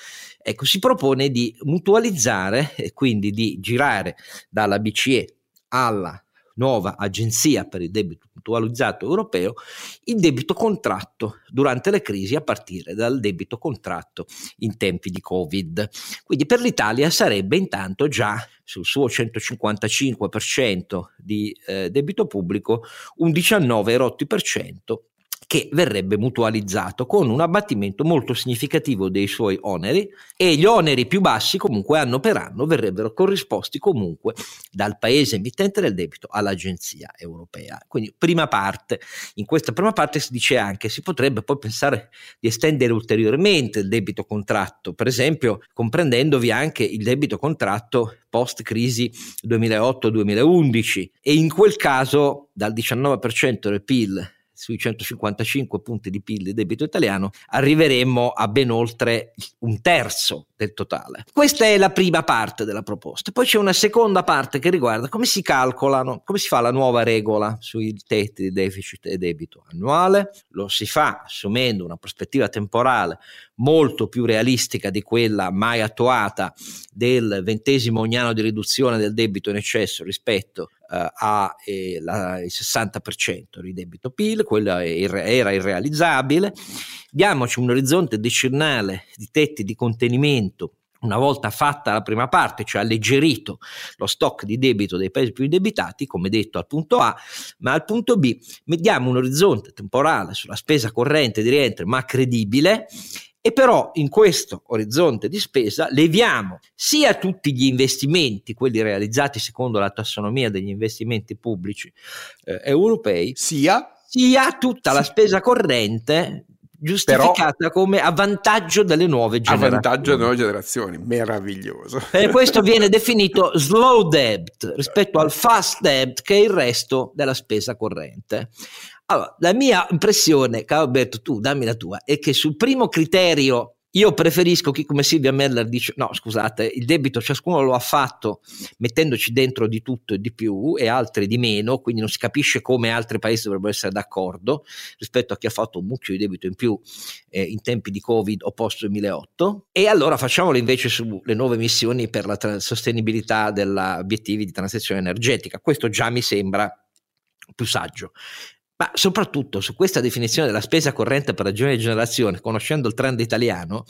Speaker 1: Ecco, si propone di mutualizzare e quindi di girare dalla BCE alla nuova agenzia per il debito mutualizzato europeo, il debito contratto durante le crisi a partire dal debito contratto in tempi di Covid. Quindi per l'Italia sarebbe intanto già sul suo 155% di eh, debito pubblico un 19,8% che verrebbe mutualizzato con un abbattimento molto significativo dei suoi oneri e gli oneri più bassi comunque anno per anno verrebbero corrisposti comunque dal paese emittente del debito all'agenzia europea. Quindi prima parte, in questa prima parte si dice anche si potrebbe poi pensare di estendere ulteriormente il debito contratto, per esempio comprendendovi anche il debito contratto post crisi 2008-2011 e in quel caso dal 19% del PIL sui 155 punti di PIL di debito italiano, arriveremmo a ben oltre un terzo del totale. Questa è la prima parte della proposta. Poi c'è una seconda parte che riguarda come si calcolano, come si fa la nuova regola sui tetti di deficit e debito annuale. Lo si fa assumendo una prospettiva temporale molto più realistica di quella mai attuata del ventesimo ogni anno di riduzione del debito in eccesso rispetto eh, al eh, 60% di debito PIL, quello era irrealizzabile. Diamoci un orizzonte decennale di tetti di contenimento una volta fatta la prima parte, cioè alleggerito lo stock di debito dei paesi più indebitati, come detto al punto A, ma al punto B mettiamo un orizzonte temporale sulla spesa corrente di rientro ma credibile e però in questo orizzonte di spesa leviamo sia tutti gli investimenti, quelli realizzati secondo la tassonomia degli investimenti pubblici eh, europei,
Speaker 2: sia,
Speaker 1: sia tutta sì. la spesa corrente giustificata Però, come a vantaggio delle nuove generazioni.
Speaker 2: A vantaggio delle nuove generazioni, meraviglioso.
Speaker 1: E questo viene definito slow debt rispetto al fast debt che è il resto della spesa corrente. Allora, la mia impressione, caro Alberto, tu dammi la tua, è che sul primo criterio io preferisco chi come Silvia Meller dice no scusate il debito ciascuno lo ha fatto mettendoci dentro di tutto e di più e altri di meno quindi non si capisce come altri paesi dovrebbero essere d'accordo rispetto a chi ha fatto un mucchio di debito in più eh, in tempi di covid o post 2008 e allora facciamolo invece sulle nuove missioni per la tra- sostenibilità degli obiettivi di transizione energetica. Questo già mi sembra più saggio ma soprattutto su questa definizione della spesa corrente per ragioni di generazione, conoscendo il trend italiano,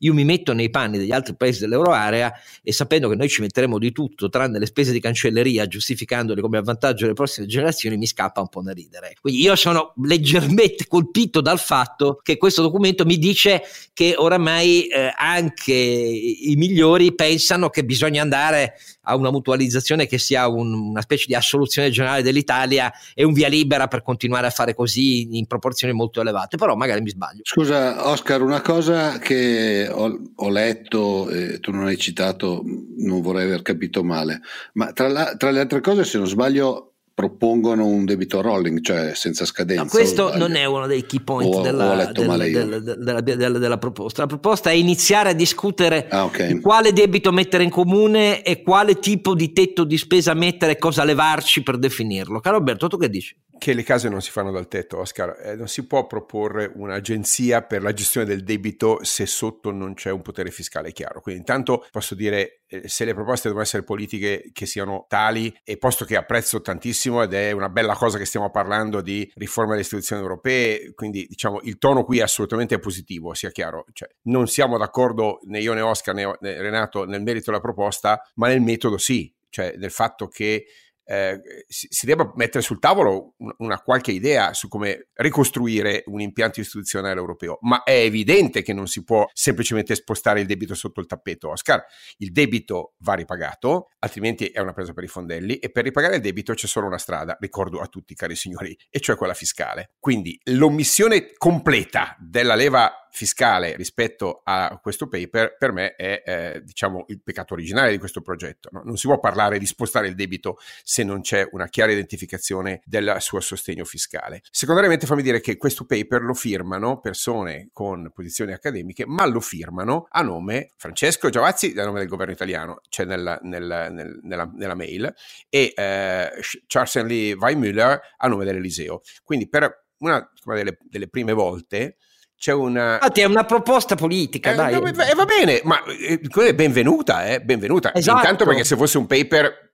Speaker 1: io mi metto nei panni degli altri paesi dell'euroarea e sapendo che noi ci metteremo di tutto, tranne le spese di cancelleria, giustificandole come avvantaggio delle prossime generazioni, mi scappa un po' da ridere. Quindi io sono leggermente colpito dal fatto che questo documento mi dice che oramai eh, anche i migliori pensano che bisogna andare a una mutualizzazione che sia un, una specie di assoluzione generale dell'Italia e un via libera per continuare a fare così in proporzioni molto elevate, però magari mi sbaglio.
Speaker 3: Scusa Oscar, una cosa che ho, ho letto, e tu non hai citato, non vorrei aver capito male, ma tra, la, tra le altre cose, se non sbaglio, propongono un debito rolling, cioè senza scadenza.
Speaker 1: No, questo non è uno dei key point o, della, del, del, del, della, proposta. La proposta è iniziare a discutere ah, okay. quale debito mettere in comune e quale tipo di tetto di spesa mettere e cosa levarci per definirlo. Caro Alberto, tu che dici?
Speaker 2: Che le case non si fanno dal tetto, Oscar. Eh, non si può proporre un'agenzia per la gestione del debito se sotto non c'è un potere fiscale chiaro. Quindi intanto posso dire eh, se le proposte devono essere politiche che siano tali e posto che apprezzo tantissimo ed è una bella cosa che stiamo parlando di riforma delle istituzioni europee, quindi diciamo il tono qui è assolutamente positivo, sia chiaro. Cioè, non siamo d'accordo né io né Oscar né Renato nel merito della proposta, ma nel metodo sì, cioè del fatto che eh, si, debba mettere sul tavolo una, qualche idea su come ricostruire un impianto istituzionale europeo, ma è evidente che non si può semplicemente spostare il debito sotto il tappeto, Oscar. Il debito va ripagato, altrimenti è una presa per i fondelli e per ripagare il debito c'è solo una strada, ricordo a tutti cari signori, e cioè quella fiscale. Quindi l'omissione completa della leva fiscale rispetto a questo paper per me è eh, diciamo il peccato originale di questo progetto. No? Non si può parlare di spostare il debito se non c'è una chiara identificazione del suo sostegno fiscale. Secondariamente fammi dire che questo paper lo firmano persone con posizioni accademiche, ma lo firmano a nome Francesco Giavazzi, a nome del governo italiano, c'è cioè nella, nella, nella, nella, mail, e eh, Charles Henry Weimüller a nome dell'Eliseo. Quindi per una delle, delle prime volte c'è una...
Speaker 1: Ah, è una proposta politica,
Speaker 2: eh,
Speaker 1: dai.
Speaker 2: Eh, va bene, ma eh, è benvenuta, eh, benvenuta. Esatto. Intanto perché se fosse un paper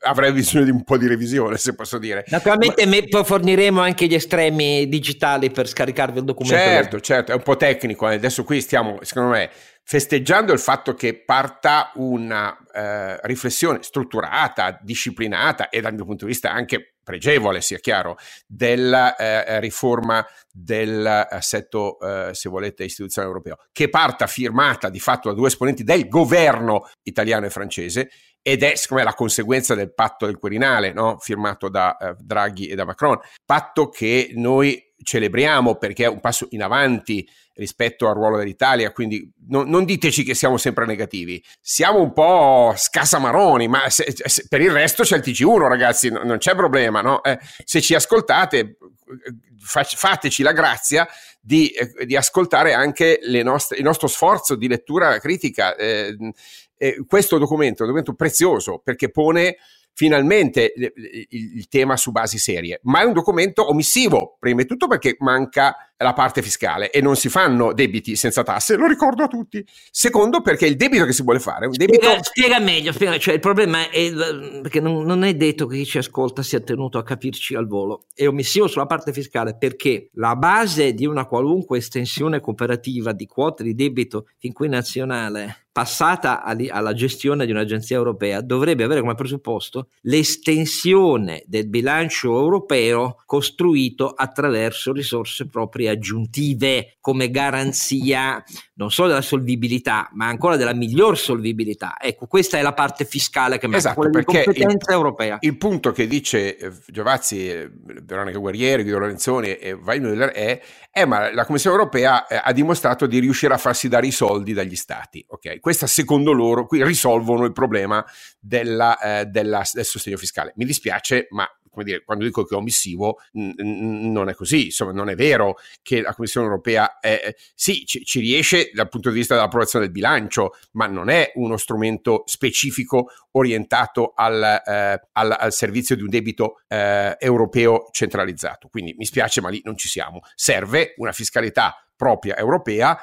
Speaker 2: avrei bisogno di un po' di revisione, se posso dire.
Speaker 1: Naturalmente Ma... forniremo anche gli estremi digitali per scaricarvi il documento.
Speaker 2: Certo, certo, è un po' tecnico. Eh. Adesso qui stiamo, secondo me, festeggiando il fatto che parta una eh, riflessione strutturata, disciplinata e dal mio punto di vista anche pregevole, sia chiaro, della eh, riforma dell'assetto, eh, se volete, istituzionale europeo, che parta firmata di fatto da due esponenti del governo italiano e francese ed è secondo me la conseguenza del patto del Quirinale, no? firmato da eh, Draghi e da Macron, patto che noi celebriamo perché è un passo in avanti rispetto al ruolo dell'Italia, quindi non, non diteci che siamo sempre negativi, siamo un po' scassamaroni, ma se, se, per il resto c'è il TG1 ragazzi, non, non c'è problema, no? eh, se ci ascoltate fateci la grazia di, eh, di ascoltare anche nostre, il nostro sforzo di lettura critica. Eh, eh, questo documento è un documento prezioso perché pone finalmente il, il, il, tema su basi serie, ma è un documento omissivo, prima di tutto perché manca la parte fiscale e non si fanno debiti senza tasse, lo ricordo a tutti. Secondo perché il debito che si vuole fare è un debito...
Speaker 1: Spiega, spiega meglio, spiega, cioè il problema è perché non, non, è detto che chi ci ascolta sia tenuto a capirci al volo, è omissivo sulla parte fiscale perché la base di una qualunque estensione cooperativa di quote di debito fin qui nazionale passata alla gestione di un'agenzia europea dovrebbe avere come presupposto l'estensione del bilancio europeo costruito attraverso risorse proprie aggiuntive come garanzia non solo della solvibilità ma ancora della miglior solvibilità. Ecco, questa è la parte fiscale che
Speaker 2: esatto,
Speaker 1: quella
Speaker 2: di
Speaker 1: competenza
Speaker 2: il,
Speaker 1: europea.
Speaker 2: Il punto che dice eh, Giovazzi, eh, Veronica Guerrieri, Guido Lorenzoni e Weimüller è, è ma la Commissione europea eh, ha dimostrato di riuscire a farsi dare i soldi dagli stati. Okay? Questa secondo loro qui risolvono il problema della, eh, della, del sostegno fiscale. Mi dispiace, ma dire, quando dico che è omissivo, n- non è così, insomma, non è vero che la Commissione europea è, sì, ci, ci, riesce dal punto di vista dell'approvazione del bilancio, ma non è uno strumento specifico orientato al, eh, al, al servizio di un debito eh, europeo centralizzato. Quindi mi spiace, ma lì non ci siamo. Serve una fiscalità propria europea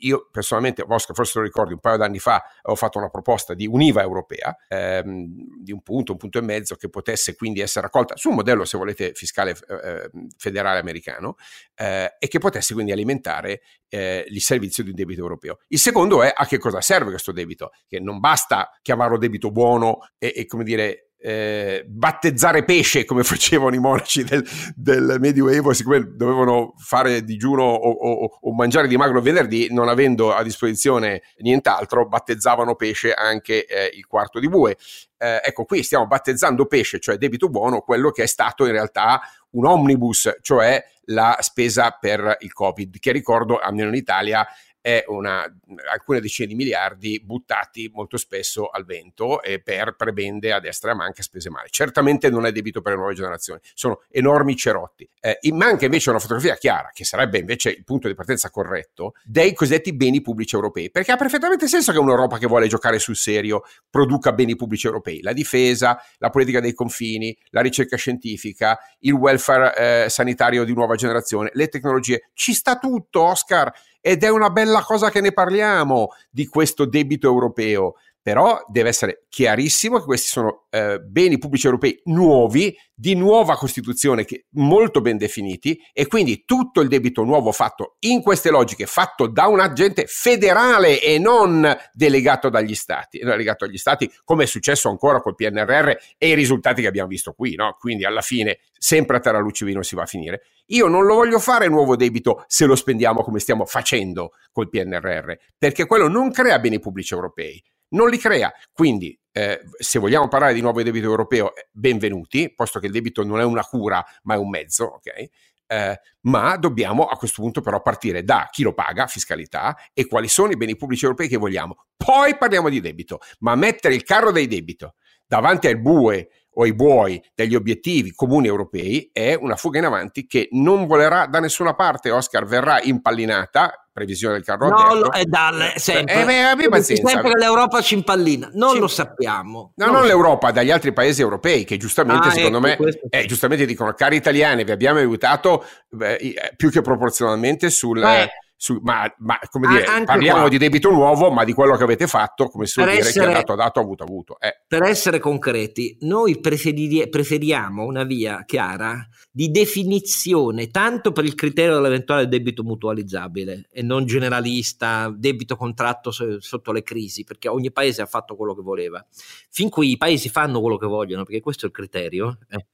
Speaker 2: io personalmente, Oscar, forse lo ricordi, un paio d'anni fa ho fatto una proposta di un'IVA europea ehm, di un punto, un punto e mezzo che potesse quindi essere raccolta su un modello, se volete, fiscale eh, federale americano eh, e che potesse quindi alimentare eh, il servizio di un debito europeo. Il secondo è a che cosa serve questo debito, che non basta chiamarlo debito buono e, e come dire eh, battezzare pesce come facevano i monaci del, del, Medioevo, siccome dovevano fare digiuno o, o, o, mangiare di magro venerdì, non avendo a disposizione nient'altro, battezzavano pesce anche eh, il quarto di bue. Eh, ecco, qui stiamo battezzando pesce, cioè debito buono, quello che è stato in realtà un omnibus, cioè la spesa per il Covid, che ricordo, almeno in Italia, è una, alcune decine di miliardi buttati molto spesso al vento e per prebende a destra e a manca spese male. Certamente non è debito per le nuove generazioni, sono enormi cerotti. Eh, manca invece una fotografia chiara, che sarebbe invece il punto di partenza corretto, dei cosiddetti beni pubblici europei, perché ha perfettamente senso che un'Europa che vuole giocare sul serio produca beni pubblici europei, la difesa, la politica dei confini, la ricerca scientifica, il welfare eh, sanitario di nuova generazione, le tecnologie, ci sta tutto, Oscar ed è una bella cosa che ne parliamo di questo debito europeo. Però deve essere chiarissimo che questi sono eh, beni pubblici europei nuovi, di nuova Costituzione, che, molto ben definiti, e quindi tutto il debito nuovo fatto in queste logiche, fatto da un agente federale e non delegato dagli Stati, delegato agli Stati, come è successo ancora col PNRR e i risultati che abbiamo visto qui, no? Quindi alla fine sempre a terra luce vino si va a finire. Io non lo voglio fare nuovo debito se lo spendiamo come stiamo facendo col PNRR, perché quello non crea beni pubblici europei non li crea. Quindi, eh, se vogliamo parlare di nuovo debito europeo, eh, benvenuti, posto che il debito non è una cura, ma è un mezzo, ok? Eh, ma dobbiamo a questo punto però partire da chi lo paga, fiscalità, e quali sono i beni pubblici europei che vogliamo. Poi parliamo di debito, ma mettere il carro del debito davanti al bue o ai buoi degli obiettivi comuni europei è una fuga in avanti che non volerà da nessuna parte. Oscar verrà impallinata, previsione del carro
Speaker 1: no, lo, è dalle, sempre. Eh, beh, pazienza. sempre che l'Europa ci impallina, non ci... lo sappiamo.
Speaker 2: No, non, non l'Europa, dagli altri paesi europei che giustamente, ah, secondo ecco, me, eh, giustamente dicono, cari italiani, vi abbiamo aiutato beh, più che proporzionalmente sul...
Speaker 1: Beh
Speaker 2: su, ma, ma, come dire, Anche parliamo qua. di debito nuovo, ma di quello che avete fatto, come si dire, essere, che ha dato dato, avuto avuto. Eh.
Speaker 1: Per essere concreti, noi preferiamo una via chiara di definizione, tanto per il criterio dell'eventuale debito mutualizzabile e non generalista, debito contratto sotto le crisi, perché ogni paese ha fatto quello che voleva. Fin qui i paesi fanno quello che vogliono, perché questo è il criterio. Eh.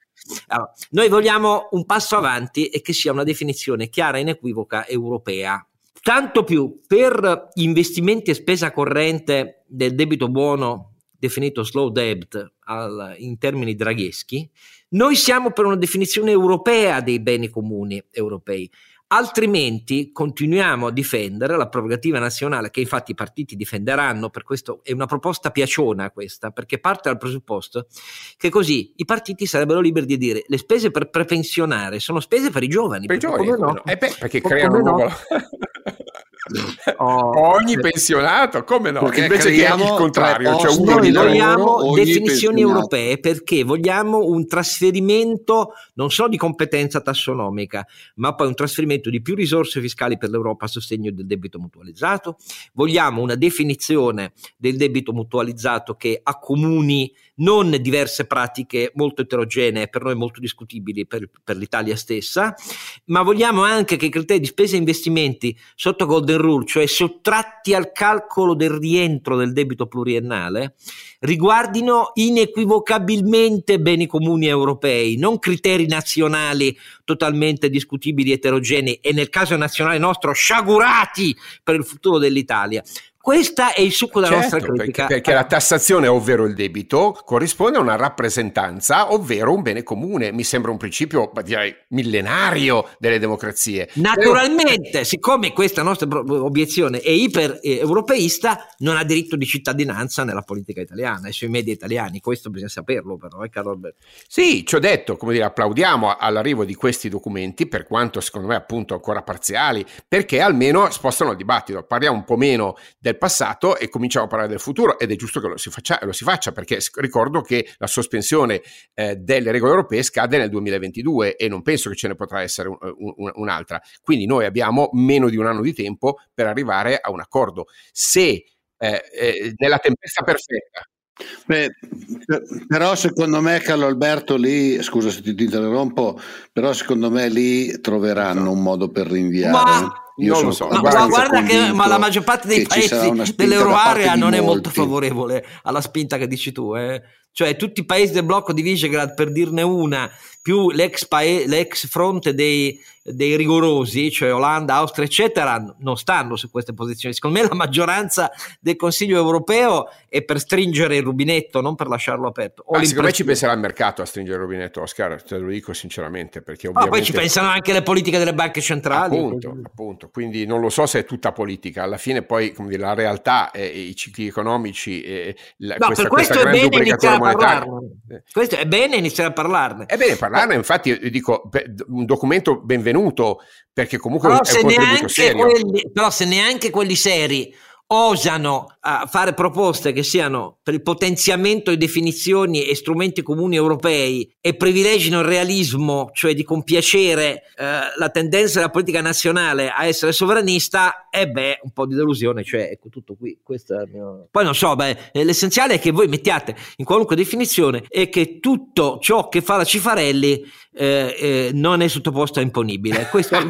Speaker 1: Allora, noi vogliamo un passo avanti e che sia una definizione chiara e inequivoca europea Tanto più per investimenti e spesa corrente del debito buono, definito slow debt al, in termini dragheschi, noi siamo per una definizione europea dei beni comuni europei. Altrimenti continuiamo a difendere la prerogativa nazionale che infatti i partiti difenderanno, per questo è una proposta piaciona questa, perché parte dal presupposto che così i partiti sarebbero liberi di dire le spese per prepensionare sono spese per i giovani.
Speaker 2: Per i giovani, no? eh beh, perché creano un nuovo... Oh, ogni pensionato, come no?
Speaker 3: Perché Invece che il contrario,
Speaker 1: cioè uno noi vogliamo definizioni europee perché vogliamo un trasferimento non solo di competenza tassonomica, ma poi un trasferimento di più risorse fiscali per l'Europa a sostegno del debito mutualizzato. Vogliamo una definizione del debito mutualizzato che accomuni non diverse pratiche molto eterogenee, per noi molto discutibili per, per l'Italia stessa, ma vogliamo anche che i criteri di spesa e investimenti sotto Golden Rule, cioè sottratti al calcolo del rientro del debito pluriennale, riguardino inequivocabilmente beni comuni europei, non criteri nazionali totalmente discutibili, eterogenei e nel caso nazionale nostro sciagurati per il futuro dell'Italia. Questa è il succo della certo, nostra critica.
Speaker 2: Perché, perché, la tassazione, ovvero il debito, corrisponde a una rappresentanza, ovvero un bene comune. Mi sembra un principio, direi, millenario delle democrazie.
Speaker 1: Naturalmente, siccome questa nostra obiezione è iper-europeista, non ha diritto di cittadinanza nella politica italiana e sui media italiani. Questo bisogna saperlo, però, eh, Carlo Alberto?
Speaker 2: Sì, ci ho detto, come dire, applaudiamo all'arrivo di questi documenti, per quanto secondo me appunto ancora parziali, perché almeno spostano il dibattito. Parliamo un po' meno del del passato e cominciamo a parlare del futuro ed è giusto che lo si faccia, lo si faccia perché ricordo che la sospensione eh, delle regole europee scade nel 2022 e non penso che ce ne potrà essere un, un, un'altra. Quindi noi abbiamo meno di un anno di tempo per arrivare a un accordo. Se eh, eh, nella tempesta perfetta
Speaker 3: Beh, però secondo me Carlo Alberto lì, scusa se ti, interrompo, però secondo me lì troveranno un modo per rinviare.
Speaker 1: Ma io non lo so. No, guarda, guarda che ma la maggior parte dei paesi dell'Euroarea non è molto favorevole alla spinta che dici tu. Eh. Cioè tutti i paesi del blocco di Visegrad, per dirne una, più l'ex, paese, l'ex fronte dei, dei, rigorosi, cioè Olanda, Austria, eccetera, non stanno su queste posizioni. Secondo me la maggioranza del Consiglio europeo è per stringere il rubinetto, non per lasciarlo aperto.
Speaker 2: Ah, secondo me ci penserà il mercato a stringere il rubinetto, Oscar, te lo dico sinceramente. Perché ovviamente...
Speaker 1: ah, poi ci pensano anche le politiche delle banche centrali.
Speaker 2: Appunto, appunto, quindi non lo so se è tutta politica. Alla fine poi come dire, la realtà, e i cicli economici, e la,
Speaker 1: no, questa, per questo è bene iniziare a parlarne. Questo è bene iniziare a parlarne.
Speaker 2: È bene parlarne, infatti dico, un documento benvenuto perché comunque però è un contributo serio.
Speaker 1: Quelli, però se neanche quelli seri osano uh, fare proposte che siano per il potenziamento di definizioni e strumenti comuni europei e privilegino il realismo, cioè di compiacere uh, la tendenza della politica nazionale a essere sovranista, e beh, un po' di delusione, cioè ecco tutto qui. Mio... Poi non so, beh, l'essenziale è che voi mettiate in qualunque definizione e che tutto ciò che fa la Cifarelli eh, eh, non è sottoposto a imponibile. Questo...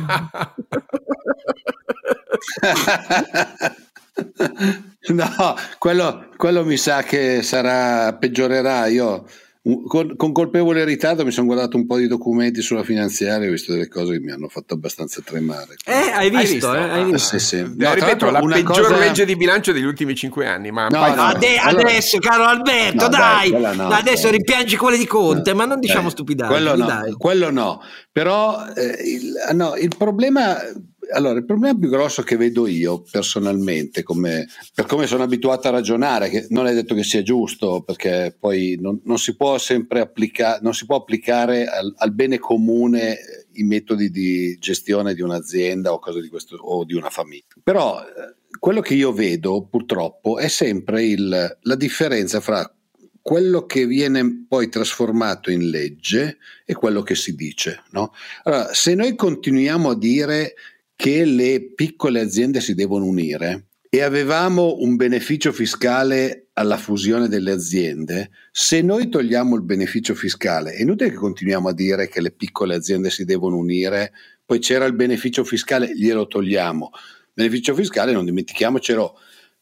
Speaker 3: no, quello, quello, mi sa che sarà, peggiorerà. Io con, con, colpevole ritardo mi sono guardato un po' di documenti sulla finanziaria e ho visto delle cose che mi hanno fatto abbastanza tremare.
Speaker 1: Eh, hai visto? Hai visto? Eh, hai visto?
Speaker 2: Sì, sì. No, ripeto, la peggior cosa... legge di bilancio degli ultimi cinque anni. Ma
Speaker 1: no, no, ade- allora... Adesso, caro Alberto, dai, dai no, adesso dai. rimpiangi quelle di Conte, ma non diciamo eh, stupidate.
Speaker 3: Quello no, quello no. Però eh, il, no, il problema allora, il problema più grosso che vedo io personalmente, come, per come sono abituato a ragionare, che non è detto che sia giusto, perché poi non, non si può sempre applicare, non si può applicare al, al, bene comune i metodi di gestione di un'azienda o, di questo, o di una famiglia. Però eh, quello che io vedo purtroppo è sempre il, la differenza fra quello che viene poi trasformato in legge e quello che si dice. No? Allora, se noi continuiamo a dire che le piccole aziende si devono unire e avevamo un beneficio fiscale alla fusione delle aziende, se noi togliamo il beneficio fiscale, è inutile che continuiamo a dire che le piccole aziende si devono unire, poi c'era il beneficio fiscale, glielo togliamo. Il beneficio fiscale, non dimentichiamocelo,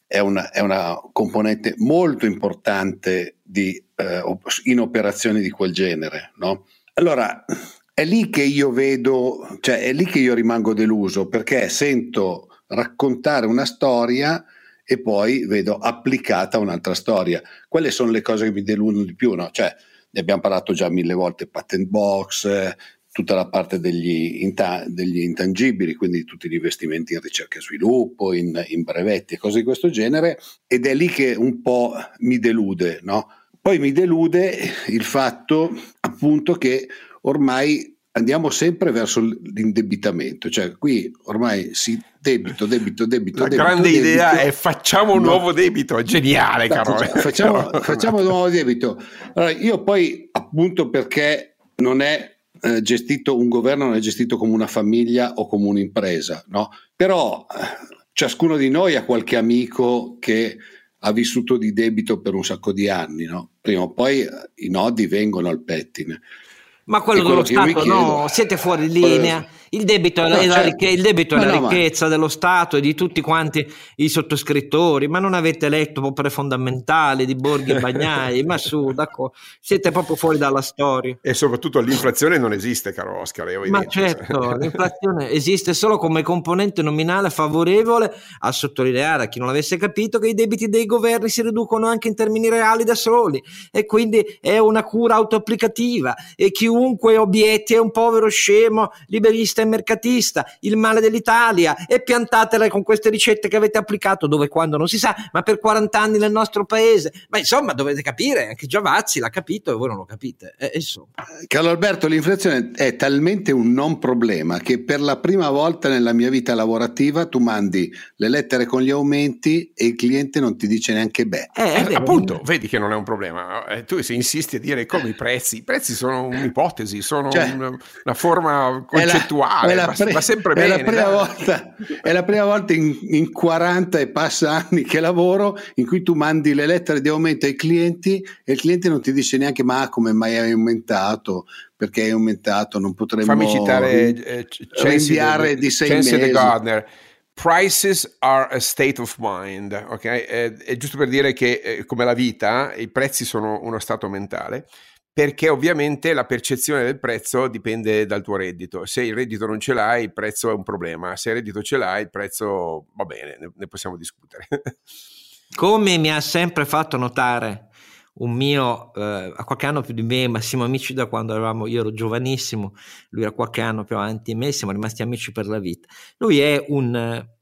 Speaker 3: è una, è una componente molto importante di, eh, in operazioni di quel genere. No? Allora, è lì che io vedo, cioè è lì che io rimango deluso perché sento raccontare una storia e poi vedo applicata un'altra storia. Quelle sono le cose che mi deludono di più, no? Cioè, ne abbiamo parlato già mille volte, patent box, tutta la parte degli, inta- degli, intangibili, quindi tutti gli investimenti in ricerca e sviluppo, in, in, brevetti e cose di questo genere, ed è lì che un po' mi delude, no? Poi mi delude il fatto appunto che ormai andiamo sempre verso l'indebitamento, cioè qui ormai si debito, debito, debito.
Speaker 2: La
Speaker 3: debito,
Speaker 2: grande
Speaker 3: debito,
Speaker 2: idea è facciamo un no. nuovo debito, geniale, caro.
Speaker 3: Facciamo, facciamo un nuovo debito. Allora, io poi appunto perché non è eh, gestito un governo, non è gestito come una famiglia o come un'impresa, no? Però eh, ciascuno di noi ha qualche amico che ha vissuto di debito per un sacco di anni, no? Prima o poi eh, i nodi vengono al pettine.
Speaker 1: Ma quello, quello dello Stato no, siete fuori linea. Il debito è, no, la, certo. il debito è la no, ricchezza ma... dello Stato e di tutti quanti i sottoscrittori, ma non avete letto opere fondamentali di Borghi e Bagnai, ma su, d'accordo. siete proprio fuori dalla storia.
Speaker 2: E soprattutto l'inflazione non esiste, caro Oscar.
Speaker 1: Ma certo, l'inflazione esiste solo come componente nominale favorevole a sottolineare a chi non l'avesse capito che i debiti dei governi si riducono anche in termini reali da soli e quindi è una cura autoapplicativa e chiunque obietti è un povero scemo liberista e mercatista, il male dell'Italia e piantatele con queste ricette che avete applicato dove quando non si sa, ma per 40 anni nel nostro paese. Ma insomma dovete capire, anche Giavazzi l'ha capito e voi non lo capite. Eh, insomma.
Speaker 3: Carlo Alberto, l'inflazione è talmente un non problema che per la prima volta nella mia vita lavorativa tu mandi le lettere con gli aumenti e il cliente non ti dice neanche beh.
Speaker 2: Eh, eh, appunto, vedi che non è un problema. Eh, tu se insisti a dire come i prezzi, i prezzi sono un'ipotesi, sono cioè, una, una forma concettuale uguale, va, pre- va, sempre bene.
Speaker 3: È la prima volta, è la prima volta in, in, 40 e passa anni che lavoro in cui tu mandi le lettere di aumento ai clienti e il cliente non ti dice neanche ma come mai hai aumentato, perché hai aumentato, non potremmo
Speaker 2: Fammi citare eh, rinviare di sei Chelsea mesi. Gardner. Prices are a state of mind, ok? È, è giusto per dire che eh, come la vita, i prezzi sono uno stato mentale perché ovviamente la percezione del prezzo dipende dal tuo reddito. Se il reddito non ce l'hai, il prezzo è un problema. Se il reddito ce l'hai, il prezzo va bene, ne, possiamo discutere.
Speaker 1: Come mi ha sempre fatto notare un mio, eh, a qualche anno più di me, Massimo Amici da quando eravamo, io ero giovanissimo, lui era qualche anno più avanti di me, siamo rimasti amici per la vita. Lui è un eh,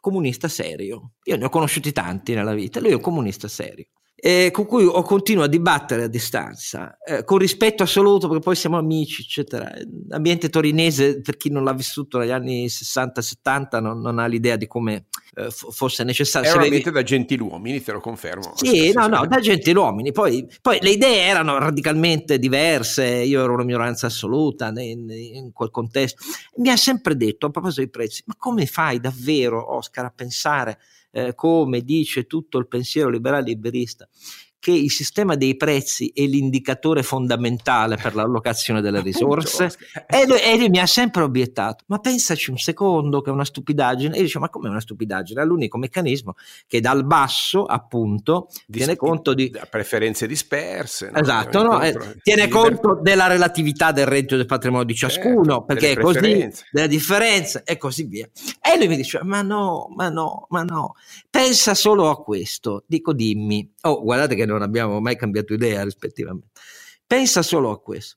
Speaker 1: comunista serio. Io ne ho conosciuti tanti nella vita, lui è un comunista serio eh, con cui ho continuo a dibattere a distanza, eh, con rispetto assoluto perché poi siamo amici, eccetera. L'ambiente torinese, per chi non l'ha vissuto negli anni 60-70, non, non, ha l'idea di come eh, f- fosse necessario.
Speaker 2: È un ambiente da gentiluomini, te lo confermo.
Speaker 1: Sì, no, no, da gentiluomini. Poi, poi, le idee erano radicalmente diverse, io ero una minoranza assoluta in, in quel contesto. Mi ha sempre detto, a proposito dei prezzi, ma come fai davvero, Oscar, a pensare eh, come dice tutto il pensiero liberale liberista, che il sistema dei prezzi è l'indicatore fondamentale per l'allocazione delle risorse e lui, e lui, mi ha sempre obiettato ma pensaci un secondo che è una stupidaggine e io dice ma come una stupidaggine? È l'unico meccanismo che dal basso appunto Dis- tiene conto di
Speaker 2: preferenze disperse
Speaker 1: no? esatto no? eh, tiene conto della relatività del reddito del patrimonio di certo, ciascuno certo, perché è così della differenza e così via e lui mi dice ma no ma no ma no pensa solo a questo dico dimmi oh guardate che non abbiamo mai cambiato idea rispettivamente. Pensa solo a questo.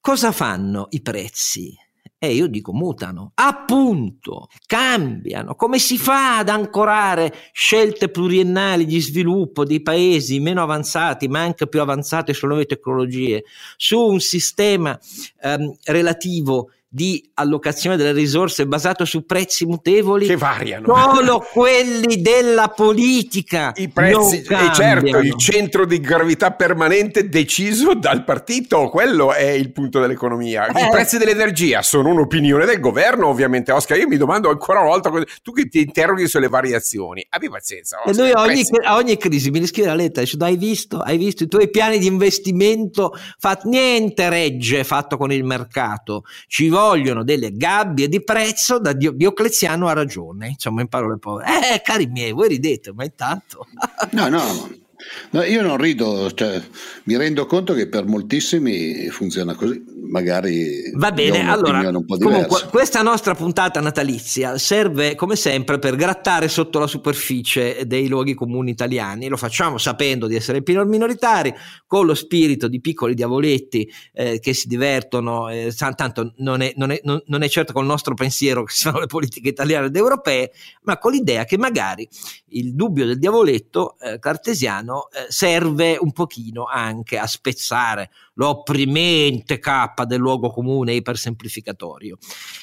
Speaker 1: Cosa fanno i prezzi? E eh, io dico mutano, appunto, cambiano. Come si fa ad ancorare scelte pluriennali di sviluppo di paesi meno avanzati, ma anche più avanzati sulle nuove tecnologie, su un sistema ehm, relativo di allocazione delle risorse basato su prezzi mutevoli
Speaker 2: che variano.
Speaker 1: Solo quelli della politica.
Speaker 2: I prezzi, e certo, il centro di gravità permanente deciso dal partito, quello è il punto dell'economia. Eh. I prezzi dell'energia sono un'opinione del governo, ovviamente. Oscar, io mi domando ancora una volta, tu che ti interroghi sulle variazioni, abbi pazienza.
Speaker 1: Oscar, e lui a ogni, a ogni, crisi mi riscrive la lettera, dice, hai visto, hai visto i tuoi piani di investimento, fat, niente regge fatto con il mercato, ci vogliono delle gabbie di prezzo, da Diocleziano ha ragione, insomma in parole povere. Eh, cari miei, voi ridete, ma intanto...
Speaker 3: no, no, No, io non rido, cioè, mi rendo conto che per moltissimi funziona così, magari
Speaker 1: va bene. Allora, comunque, questa nostra puntata natalizia serve come sempre per grattare sotto la superficie dei luoghi comuni italiani. Lo facciamo sapendo di essere minoritari, con lo spirito di piccoli diavoletti eh, che si divertono. Eh, tanto non è, non, è, non, è, certo col nostro pensiero che si fanno le politiche italiane ed europee, ma con l'idea che magari il dubbio del diavoletto eh, cartesiano eh, serve un pochino anche a spezzare l'opprimente cappa del luogo comune ipersemplificatorio.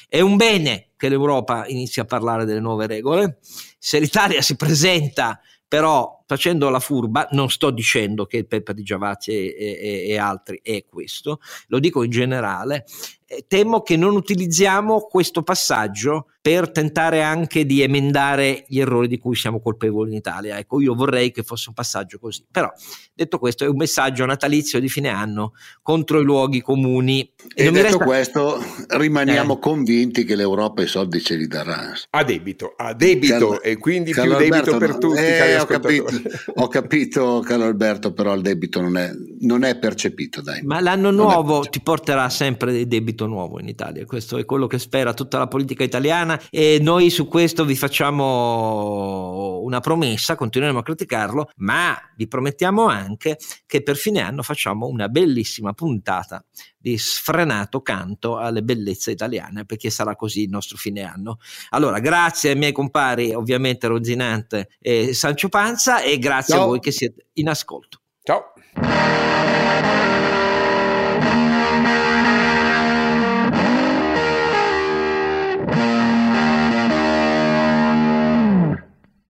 Speaker 1: È un bene che l'Europa inizi a parlare delle nuove regole. Se l'Italia si presenta però facendo la furba, non sto dicendo che il Peppe di Giavazzi e, e, e, altri è questo, lo dico in generale, eh, temo che non utilizziamo questo passaggio per tentare anche di emendare gli errori di cui siamo colpevoli in Italia. Ecco, io vorrei che fosse un passaggio così. Però, detto questo, è un messaggio natalizio di fine anno contro i luoghi comuni.
Speaker 3: E, e detto resta... questo, rimaniamo eh. convinti che l'Europa i soldi ce li darà.
Speaker 2: A debito, a debito, Cal- e quindi Carlo più Alberto, debito per tutti. Eh,
Speaker 3: ho, capito, ho capito, Carlo Alberto, però il debito non è, non è percepito. Dai.
Speaker 1: Ma l'anno nuovo ti porterà sempre debito nuovo in Italia. Questo è quello che spera tutta la politica italiana e noi su questo vi facciamo una promessa, continueremo a criticarlo, ma vi promettiamo anche che per fine anno facciamo una bellissima puntata di sfrenato canto alle bellezze italiane, perché sarà così il nostro fine anno. Allora, grazie ai miei compari, ovviamente Rozinante e Sancio Panza, e grazie Ciao. a voi che siete in ascolto.
Speaker 2: Ciao.